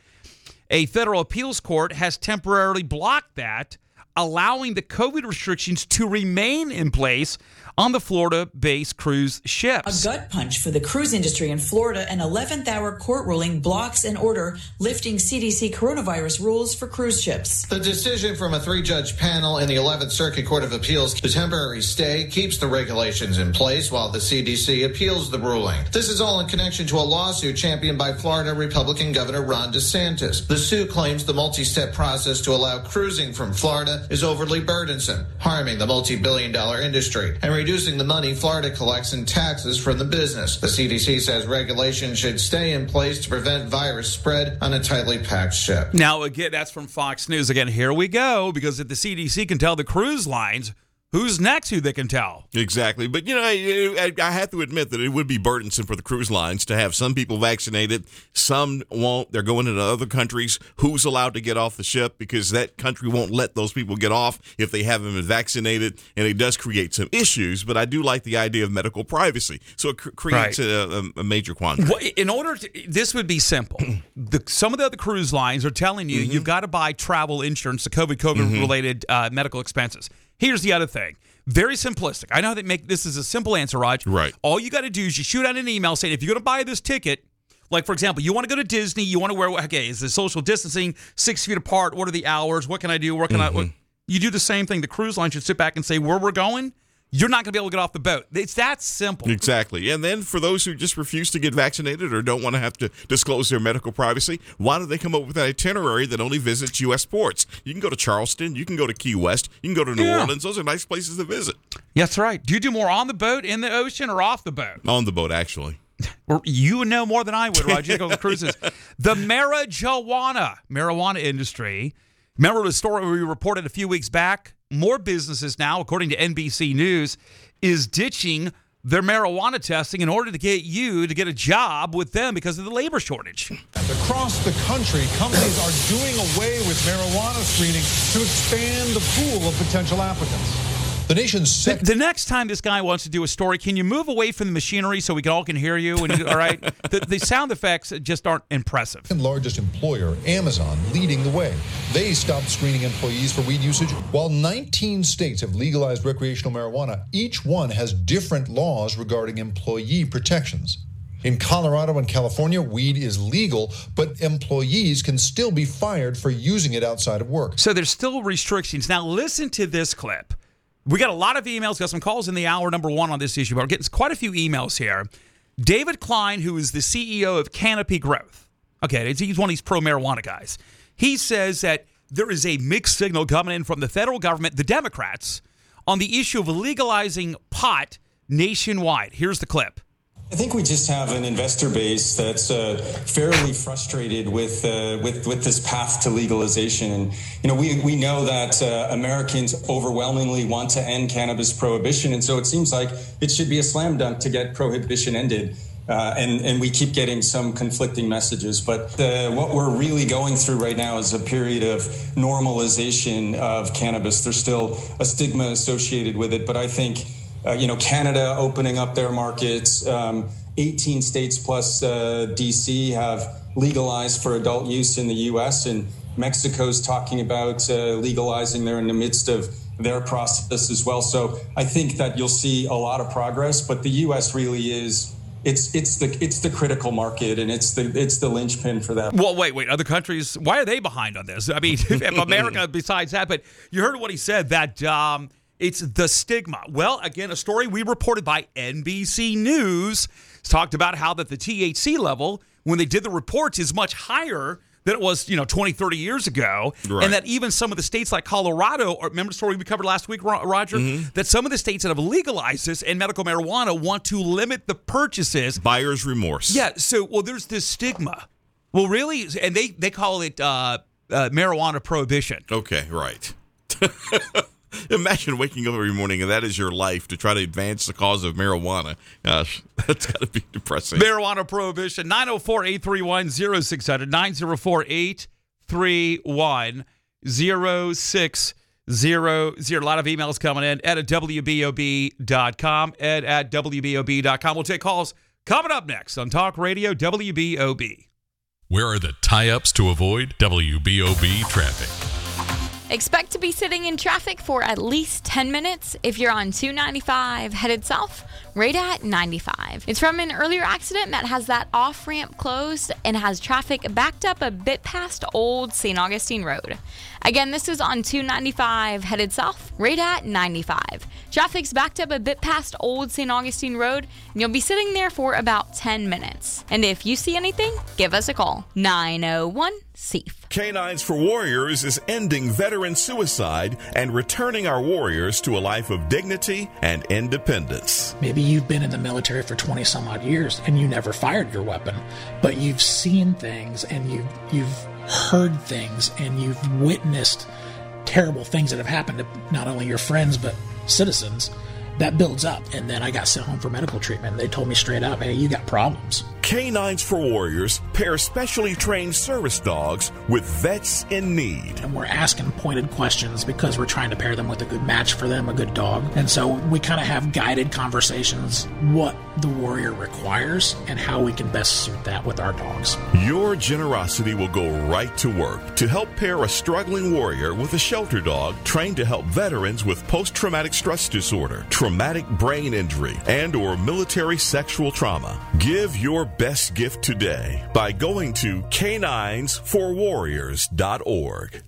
a federal appeals court has temporarily blocked that, allowing the COVID restrictions to remain in place on the Florida based cruise ships. A gut punch for the cruise industry in Florida. An 11th hour court ruling blocks an order lifting CDC coronavirus rules for cruise ships. The decision from a three judge panel in the 11th Circuit Court of Appeals, the temporary stay keeps the regulations in place while the CDC appeals the ruling. This is all in connection to a lawsuit championed by Florida Republican Governor Ron DeSantis. The suit claims the multi step process to allow cruising from Florida is overly burdensome, harming the multi billion dollar industry and reducing the money Florida collects in taxes from the business. The CDC says regulations should stay in place to prevent virus spread on a tightly packed ship. Now, again, that's from Fox News. Again, here we go, because if the CDC can tell the cruise lines, who's next who they can tell? Exactly. But, you know, I, I have to admit that it would be burdensome for the cruise lines to have some people vaccinated, some won't. They're going into other countries. Who's allowed to get off the ship? Because that country won't let those people get off if they haven't been vaccinated. And it does create some issues. But I do like the idea of medical privacy. So it cr- creates Right. a, a, major quandary. Well, in order to, this would be simple. The, some of the other cruise lines are telling you Mm-hmm. you've got to buy travel insurance to COVID COVID related uh, medical expenses. Here's the other thing. Very simplistic. I know they make this is a simple answer, Raj. Right. All you got to do is you shoot out an email saying if you're going to buy this ticket, like for example, you want to go to Disney, you want to wear okay, is the social distancing six feet apart? What are the hours? What can I do? Where can I? What, mm-hmm. you do the same thing. The cruise line should sit back and say where we're going. You're not going to be able to get off the boat. It's that simple. Exactly. And then for those who just refuse to get vaccinated or don't want to have to disclose their medical privacy, why don't they come up with an itinerary that only visits U.S. ports? You can go to Charleston, you can go to Key West, you can go to New Yeah. Orleans. Those are nice places to visit. That's right. Do you do more on the boat, in the ocean, or off the boat? On the boat, actually. [laughs] You know more than I would, Roger. Go [laughs] cruises. The marijuana marijuana industry. Remember the story we reported a few weeks back? More businesses now, according to NBC News, is ditching their marijuana testing in order to get you to get a job with them because of the labor shortage. Across the country, companies are doing away with marijuana screening to expand the pool of potential applicants. The nation's The, the next time this guy wants to do a story, can you move away from the machinery so we can all can hear you? And all right, the, the sound effects just aren't impressive. second largest employer, Amazon, leading the way. They stopped screening employees for weed usage. While 19 states have legalized recreational marijuana, each one has different laws regarding employee protections. In Colorado and California, weed is legal, but employees can still be fired for using it outside of work. So there's still restrictions. Now listen to this clip. We got a lot of emails, got some calls in the hour number one on this issue, but we're getting quite a few emails here. David Klein, who is the CEO of Canopy Growth, okay, he's one of these pro marijuana guys. He says that there is a mixed signal coming in from the federal government, the Democrats, on the issue of legalizing pot nationwide. Here's the clip. I think we just have an investor base that's uh, fairly frustrated with, uh, with with this path to legalization, and you know we we know that uh, Americans overwhelmingly want to end cannabis prohibition, and so it seems like it should be a slam dunk to get prohibition ended. Uh, and and we keep getting some conflicting messages, but uh, what we're really going through right now is a period of normalization of cannabis. There's still a stigma associated with it, but I think uh, you know, Canada opening up their markets. Um, 18 states plus uh, DC have legalized for adult use in the U.S. and Mexico's talking about uh, legalizing. They're in the midst of their process as well. So I think that you'll see a lot of progress. But the U.S. really is it's it's the it's the critical market and it's the it's the linchpin for that. Well, wait, wait. Other countries, why are they behind on this? I mean, [laughs] if America, [laughs] besides that, but you heard what he said that um, it's the stigma. Well, again, a story we reported by NBC News talked about how that the THC level when they did the reports is much higher than it was, you know, 20, 30 years ago. Right. And that even some of the states like Colorado, or remember the story we covered last week, Roger? Mm-hmm. That some of the states that have legalized this and medical marijuana want to limit the purchases. Buyer's remorse. Yeah. So, well, there's this stigma. Well, really? And they, they call it uh, uh, marijuana prohibition. Okay, right. [laughs] [laughs] Imagine waking up every morning and that is your life to try to advance the cause of marijuana. Gosh, [laughs] that's got to be depressing. Marijuana prohibition, 904 831 0600, 904 831 0600. A lot of emails coming in. Ed at WBOB.com. Ed at WBOB.com. We'll take calls coming up next on Talk Radio WBOB. Where are the tie ups to avoid WBOB traffic? Expect to be sitting in traffic for at least 10 minutes if you're on 295 headed south, right at 95. It's from an earlier accident that has that off ramp closed and has traffic backed up a bit past Old St. Augustine Road. Again, this is on 295 headed south, right at 95. Traffic's backed up a bit past Old St. Augustine Road, and you'll be sitting there for about 10 minutes. And if you see anything, give us a call 901 SAFE. K9s for Warriors is ending veteran suicide and returning our warriors to a life of dignity and independence. Maybe you've been in the military for 20 some odd years and you never fired your weapon, but you've seen things and you've you've heard things and you've witnessed terrible things that have happened to not only your friends but citizens. That builds up. And then I got sent home for medical treatment. They told me straight up, hey, you got problems. K9s for Warriors pair specially trained service dogs with vets in need. And we're asking pointed questions because we're trying to pair them with a good match for them, a good dog. And so we kind of have guided conversations what the warrior requires and how we can best suit that with our dogs. Your generosity will go right to work to help pair a struggling warrior with a shelter dog trained to help veterans with post-traumatic stress disorder, traumatic brain injury, and or military sexual trauma. Give your best gift today by going to k9sforwarriors.org.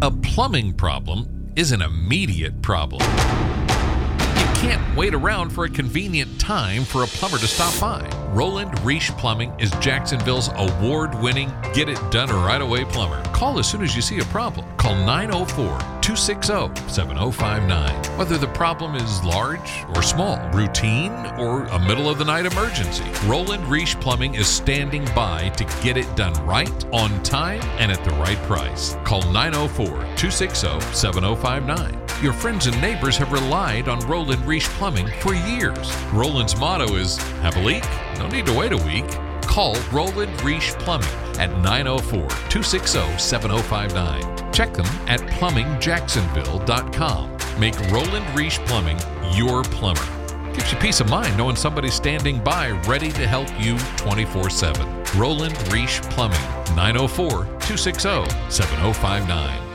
A plumbing problem is an immediate problem. You can't wait around for a convenient time for a plumber to stop by. Roland Reish Plumbing is Jacksonville's award winning, get it done right away plumber. Call as soon as you see a problem. Call 904 260 7059. Whether the problem is large or small, routine or a middle of the night emergency, Roland Reish Plumbing is standing by to get it done right, on time, and at the right price. Call 904 260 7059. Your friends and neighbors have relied on Roland Reish Plumbing for years. Roland's motto is have a leak? No need to wait a week. Call Roland Reish Plumbing at 904 260 7059. Check them at plumbingjacksonville.com. Make Roland Reish Plumbing your plumber. Gives you peace of mind knowing somebody's standing by ready to help you 24 7. Roland Reish Plumbing, 904 260 7059.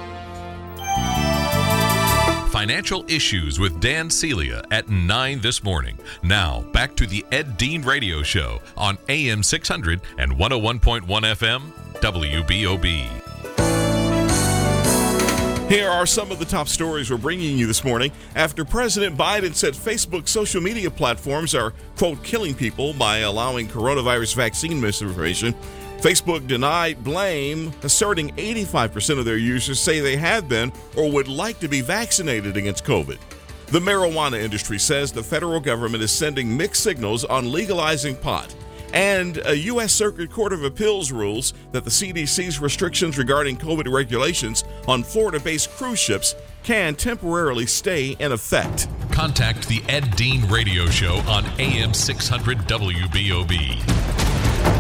Financial Issues with Dan Celia at 9 this morning. Now, back to the Ed Dean Radio Show on AM 600 and 101.1 FM, WBOB. Here are some of the top stories we're bringing you this morning after President Biden said Facebook social media platforms are, quote, killing people by allowing coronavirus vaccine misinformation. Facebook denied blame, asserting 85% of their users say they have been or would like to be vaccinated against COVID. The marijuana industry says the federal government is sending mixed signals on legalizing pot. And a U.S. Circuit Court of Appeals rules that the CDC's restrictions regarding COVID regulations on Florida based cruise ships can temporarily stay in effect. Contact the Ed Dean Radio Show on AM 600 WBOB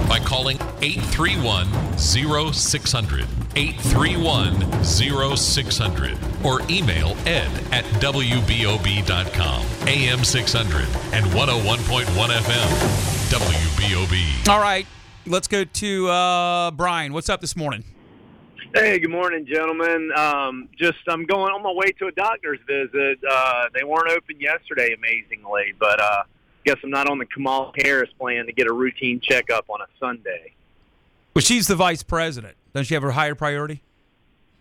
by calling 831 0600. 831 0600. Or email ed at WBOB.com. AM 600 and 101.1 FM. WBOB. All right, let's go to uh, Brian. What's up this morning? Hey, good morning, gentlemen. Um, just I'm going on my way to a doctor's visit. Uh, they weren't open yesterday, amazingly, but uh, guess I'm not on the Kamala Harris plan to get a routine checkup on a Sunday. Well, she's the vice president. Doesn't she have a higher priority?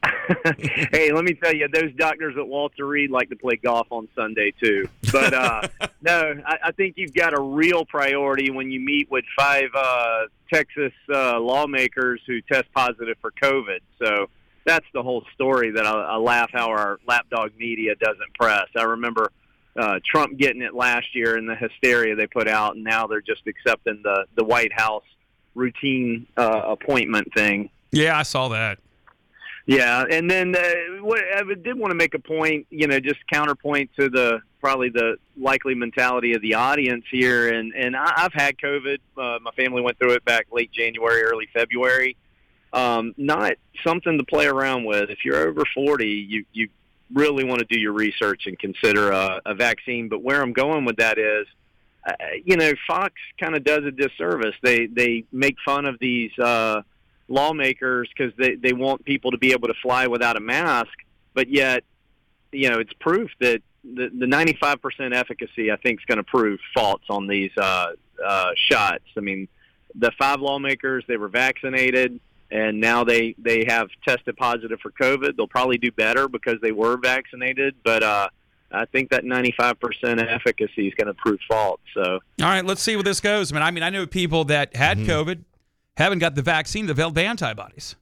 [laughs] hey, let me tell you, those doctors at Walter Reed like to play golf on Sunday too. But uh, [laughs] no, I, I think you've got a real priority when you meet with five uh, Texas uh, lawmakers who test positive for COVID. So that's the whole story that I, I laugh how our lapdog media doesn't press. I remember uh, Trump getting it last year and the hysteria they put out, and now they're just accepting the the White House routine uh, appointment thing. Yeah, I saw that. Yeah, and then uh, what I did want to make a point, you know, just counterpoint to the probably the likely mentality of the audience here, and and I, I've had COVID. Uh, my family went through it back late January, early February. Um, not something to play around with. If you're over 40, you you really want to do your research and consider a, a vaccine. But where I'm going with that is, uh, you know, Fox kind of does a disservice. They they make fun of these. Uh, lawmakers because they, they want people to be able to fly without a mask, but yet, you know, it's proof that the, the 95% efficacy, I think, is going to prove false on these uh, uh, shots. I mean, the five lawmakers, they were vaccinated, and now they, they have tested positive for COVID. They'll probably do better because they were vaccinated, but uh, I think that 95% efficacy is going to prove false. So, all right, let's see where this goes. I mean, I mean, I know people that had mm-hmm. COVID, haven't got the vaccine, developed antibodies.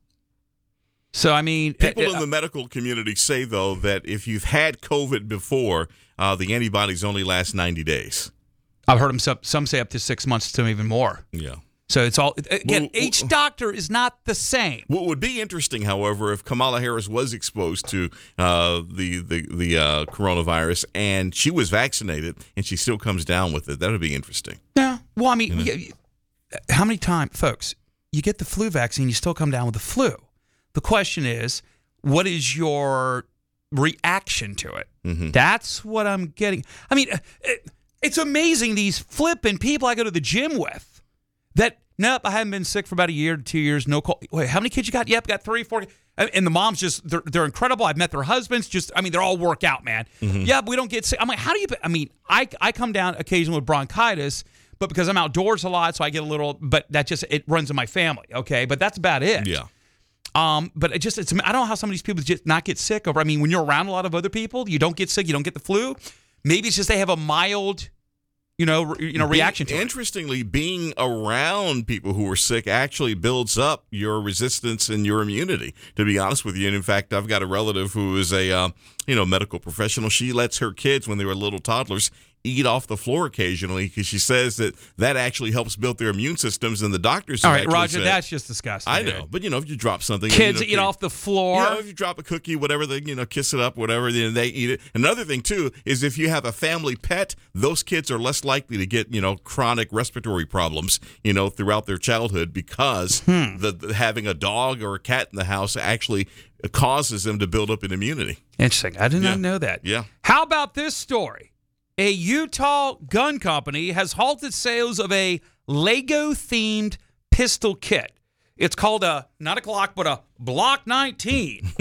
So I mean, people uh, in the medical community say though that if you've had COVID before, uh, the antibodies only last ninety days. I've heard them some, some say up to six months to even more. Yeah. So it's all again. Well, each doctor is not the same. What would be interesting, however, if Kamala Harris was exposed to uh, the the the uh, coronavirus and she was vaccinated and she still comes down with it, that would be interesting. Yeah. Well, I mean, you know? how many times, folks? you get the flu vaccine, you still come down with the flu. The question is, what is your reaction to it? Mm-hmm. That's what I'm getting. I mean, it's amazing these flipping people I go to the gym with that, nope, I haven't been sick for about a year to two years. No call. Wait, how many kids you got? Yep, got three, four. And the moms just, they're, they're incredible. I've met their husbands. Just, I mean, they're all work out, man. Mm-hmm. Yeah, we don't get sick. I'm like, how do you, I mean, I, I come down occasionally with bronchitis but because I'm outdoors a lot, so I get a little. But that just it runs in my family. Okay, but that's about it. Yeah. Um, but it just it's I don't know how some of these people just not get sick over. I mean, when you're around a lot of other people, you don't get sick, you don't get the flu. Maybe it's just they have a mild you know, re, you know, reaction to Interestingly, it. being around people who are sick actually builds up your resistance and your immunity. To be honest with you, and in fact, I've got a relative who is a uh, you know medical professional. She lets her kids when they were little toddlers eat off the floor occasionally because she says that that actually helps build their immune systems. And the doctors, all right, Roger, said, that's just disgusting. I know, dude. but you know, if you drop something, kids you know, eat off the floor. You know, if you drop a cookie, whatever, they you know, kiss it up, whatever, then they eat it. Another thing too is if you have a family pet, those kids are less likely to get you know chronic respiratory problems, you know, throughout their childhood because hmm. the, the having a dog or a cat in the house actually causes them to build up an immunity. Interesting. I did yeah. not know that. Yeah. How about this story? A Utah gun company has halted sales of a Lego themed pistol kit. It's called a not a Glock, but a Block 19. [laughs]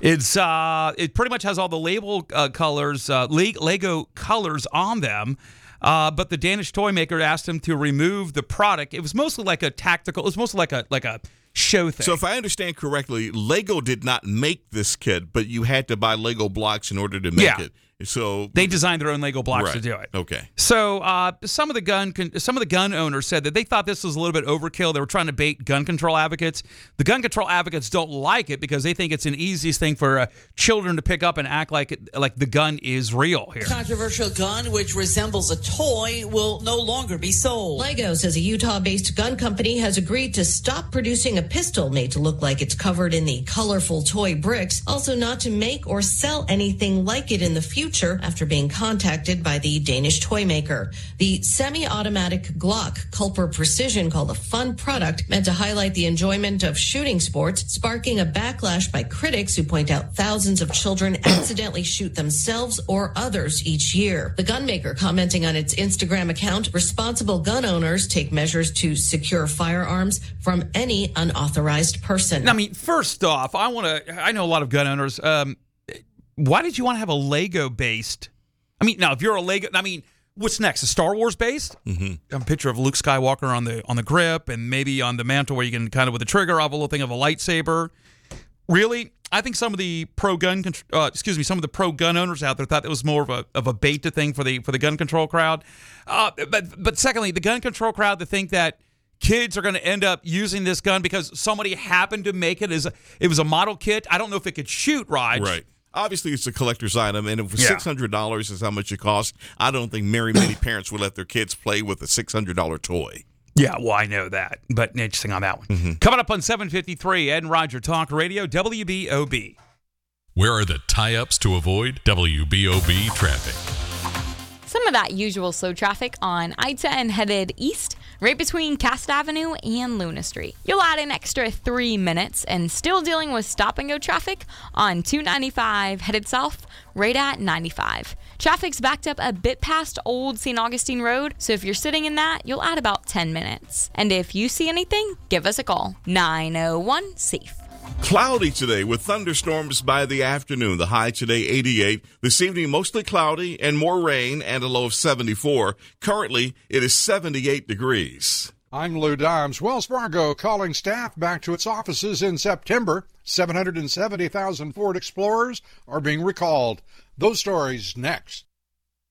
it's uh, it pretty much has all the label uh, colors, uh, Lego colors on them. Uh, but the Danish toy maker asked him to remove the product. It was mostly like a tactical. It was mostly like a like a show thing. So if I understand correctly, Lego did not make this kit, but you had to buy Lego blocks in order to make yeah. it. So they designed their own Lego blocks right. to do it. Okay. So uh, some of the gun some of the gun owners said that they thought this was a little bit overkill. They were trying to bait gun control advocates. The gun control advocates don't like it because they think it's an easiest thing for uh, children to pick up and act like it, like the gun is real here. Controversial gun which resembles a toy will no longer be sold. Lego says a Utah-based gun company has agreed to stop producing a pistol made to look like it's covered in the colorful toy bricks. Also, not to make or sell anything like it in the future future after being contacted by the Danish toy maker. The semi-automatic Glock Culper Precision called a fun product meant to highlight the enjoyment of shooting sports, sparking a backlash by critics who point out thousands of children [coughs] accidentally shoot themselves or others each year. The gun maker commenting on its Instagram account, responsible gun owners take measures to secure firearms from any unauthorized person. I mean, first off, I want to, I know a lot of gun owners. Um, why did you want to have a Lego based? I mean, now if you're a Lego, I mean, what's next? A Star Wars based? Mm-hmm. A picture of Luke Skywalker on the on the grip, and maybe on the mantle where you can kind of with the trigger of a little thing of a lightsaber. Really, I think some of the pro gun, uh, excuse me, some of the pro gun owners out there thought it was more of a of a beta thing for the for the gun control crowd. Uh, but but secondly, the gun control crowd to think that kids are going to end up using this gun because somebody happened to make it as a, it was a model kit. I don't know if it could shoot, Raj. Right. Obviously, it's a collector's item, and if Yeah. six hundred dollars is how much it costs, I don't think very many [clears throat] parents would let their kids play with a six hundred dollar toy. Yeah, well, I know that, but interesting on that one. Mm-hmm. Coming up on 753, Ed and Roger Talk Radio, WBOB. Where are the tie ups to avoid WBOB traffic? Some of that usual slow traffic on I 10 headed east, right between Cassat Avenue and Luna Street. You'll add an extra three minutes and still dealing with stop and go traffic on 295 headed south, right at 95. Traffic's backed up a bit past Old St. Augustine Road, so if you're sitting in that, you'll add about 10 minutes. And if you see anything, give us a call 901 SAFE. Cloudy today with thunderstorms by the afternoon. The high today 88. This evening mostly cloudy and more rain and a low of 74. Currently it is 78 degrees. I'm Lou Dobbs. Wells Fargo calling staff back to its offices in September. 770,000 Ford Explorers are being recalled. Those stories next.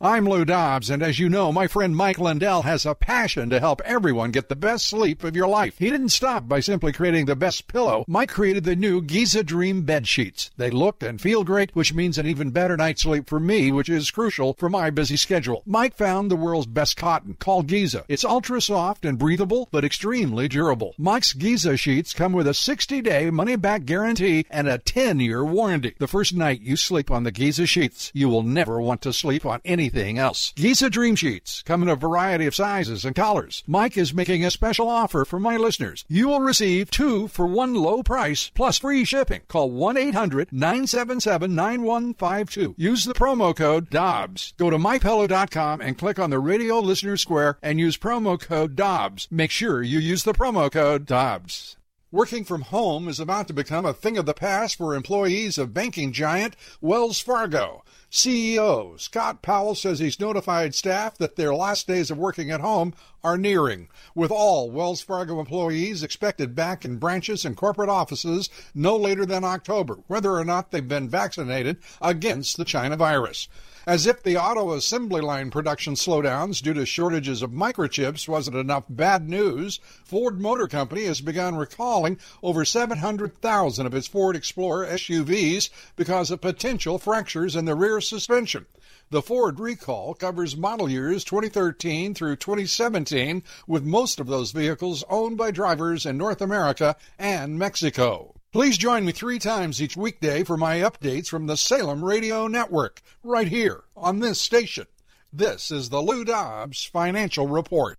I'm Lou Dobbs, and as you know, my friend Mike Lindell has a passion to help everyone get the best sleep of your life. He didn't stop by simply creating the best pillow. Mike created the new Giza Dream bed sheets. They look and feel great, which means an even better night's sleep for me, which is crucial for my busy schedule. Mike found the world's best cotton, called Giza. It's ultra soft and breathable, but extremely durable. Mike's Giza sheets come with a 60-day money-back guarantee and a 10-year warranty. The first night you sleep on the Giza sheets, you will never want to sleep on anything else. Giza Dream Sheets come in a variety of sizes and colors. Mike is making a special offer for my listeners. You will receive two for one low price plus free shipping. Call 1-800-977-9152. Use the promo code DOBBS. Go to mypillow.com and click on the radio listener square and use promo code DOBBS. Make sure you use the promo code DOBBS. Working from home is about to become a thing of the past for employees of banking giant Wells Fargo. CEO Scott Powell says he's notified staff that their last days of working at home are nearing, with all Wells Fargo employees expected back in branches and corporate offices no later than October, whether or not they've been vaccinated against the China virus. As if the auto assembly line production slowdowns due to shortages of microchips wasn't enough bad news, Ford Motor Company has begun recalling over 700,000 of its Ford Explorer SUVs because of potential fractures in the rear suspension. The Ford recall covers model years 2013 through 2017, with most of those vehicles owned by drivers in North America and Mexico. Please join me three times each weekday for my updates from the Salem Radio Network, right here on this station. This is the Lou Dobbs Financial Report.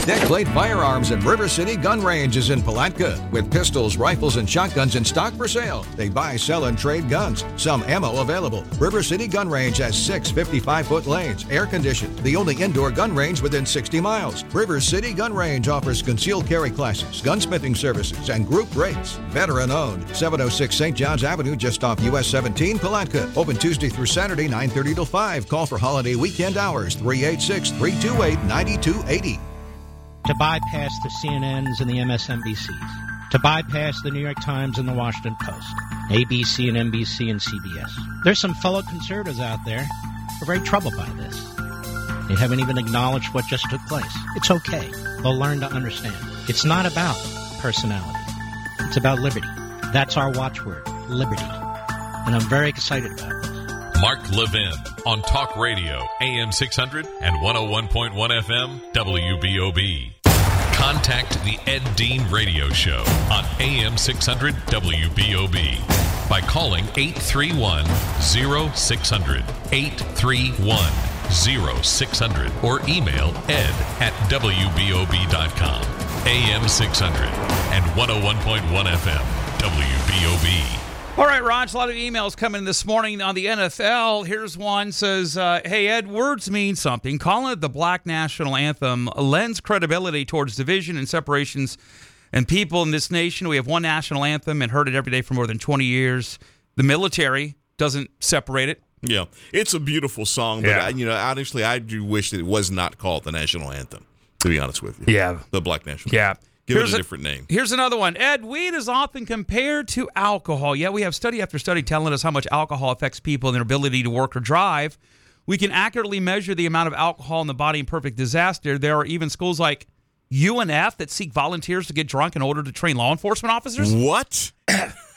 Deckblade Firearms at River City Gun Range is in Palatka with pistols, rifles, and shotguns in stock for sale. They buy, sell, and trade guns. Some ammo available. River City Gun Range has six 55 foot lanes, air conditioned, the only indoor gun range within 60 miles. River City Gun Range offers concealed carry classes, gunsmithing services, and group rates. Veteran owned. 706 St. John's Avenue, just off US 17, Palatka. Open Tuesday through Saturday, 9:30 to 5. Call for holiday weekend hours 386 328 9280. To bypass the CNNs and the MSNBCs, to bypass the New York Times and the Washington Post, ABC and NBC and CBS. There's some fellow conservatives out there who are very troubled by this. They haven't even acknowledged what just took place. It's okay. They'll learn to understand. It's not about personality. It's about liberty. That's our watchword, liberty. And I'm very excited about it. Mark Levin on Talk Radio, AM 600 and 101.1 FM, WBOB. Contact the Ed Dean Radio Show on AM 600 WBOB by calling 831 0600, 831 0600, or email ed at WBOB.com. AM 600 and 101.1 FM, WBOB. All right, Raj, a lot of emails coming this morning on the NFL. Here's one says, uh, Hey, Ed, words mean something. Calling it the Black National Anthem lends credibility towards division and separations and people in this nation. We have one national anthem and heard it every day for more than 20 years. The military doesn't separate it. Yeah, it's a beautiful song, but Yeah. I, you know, honestly, I do wish that it was not called the national anthem. To be honest with you, Yeah. the Black National. Yeah. Give Here's it a, a- different name. Here's another one. Ed, weed is often compared to alcohol. Yet we have study after study telling us how much alcohol affects people and their ability to work or drive. We can accurately measure the amount of alcohol in the body in perfect disaster. There are even schools like UNF that seek volunteers to get drunk in order to train law enforcement officers. What? [coughs]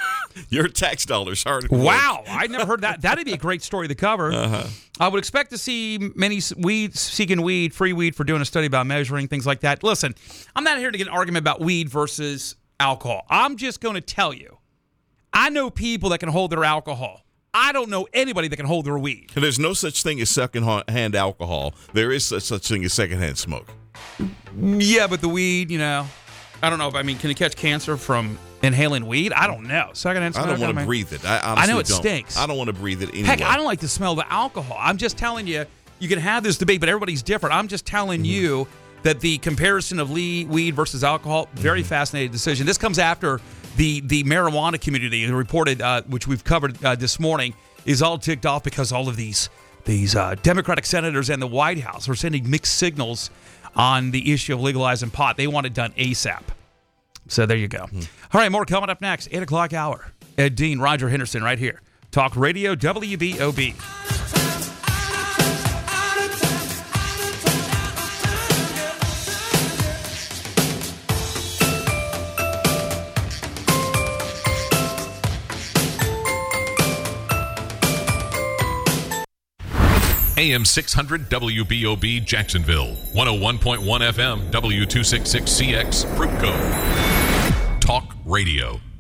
Your tax dollars hard. Wow, I'd never heard that. That'd be a great story to cover. Uh-huh. I would expect to see many weed seeking weed, free weed for doing a study about measuring things like that. Listen, I'm not here to get an argument about weed versus alcohol. I'm just going to tell you, I know people that can hold their alcohol. I don't know anybody that can hold their weed. There's no such thing as second-hand alcohol. There is such, such thing as secondhand smoke. Yeah, but the weed, you know, I don't know. if I mean, can you catch cancer from inhaling weed? I don't know. Secondhand I smoke. don't want to breathe it. I, I know it don't. stinks. I don't want to breathe it anyway. Heck, I don't like the smell of the alcohol. I'm just telling you, you can have this debate, but everybody's different. I'm just telling Mm-hmm. you that the comparison of Lee weed versus alcohol, very Mm-hmm. fascinating decision. This comes after the the marijuana community reported, uh, which we've covered uh, this morning, is all ticked off because all of these these uh, Democratic senators and the White House are sending mixed signals on the issue of legalizing pot. They want it done ASAP. So there you go. All right, more coming up next, 8 o'clock hour. Ed Dean, Roger Henderson, right here. Talk Radio WBOB. AM 600 WBOB Jacksonville, 101.1 FM W266CX Fruit Cove. Radio.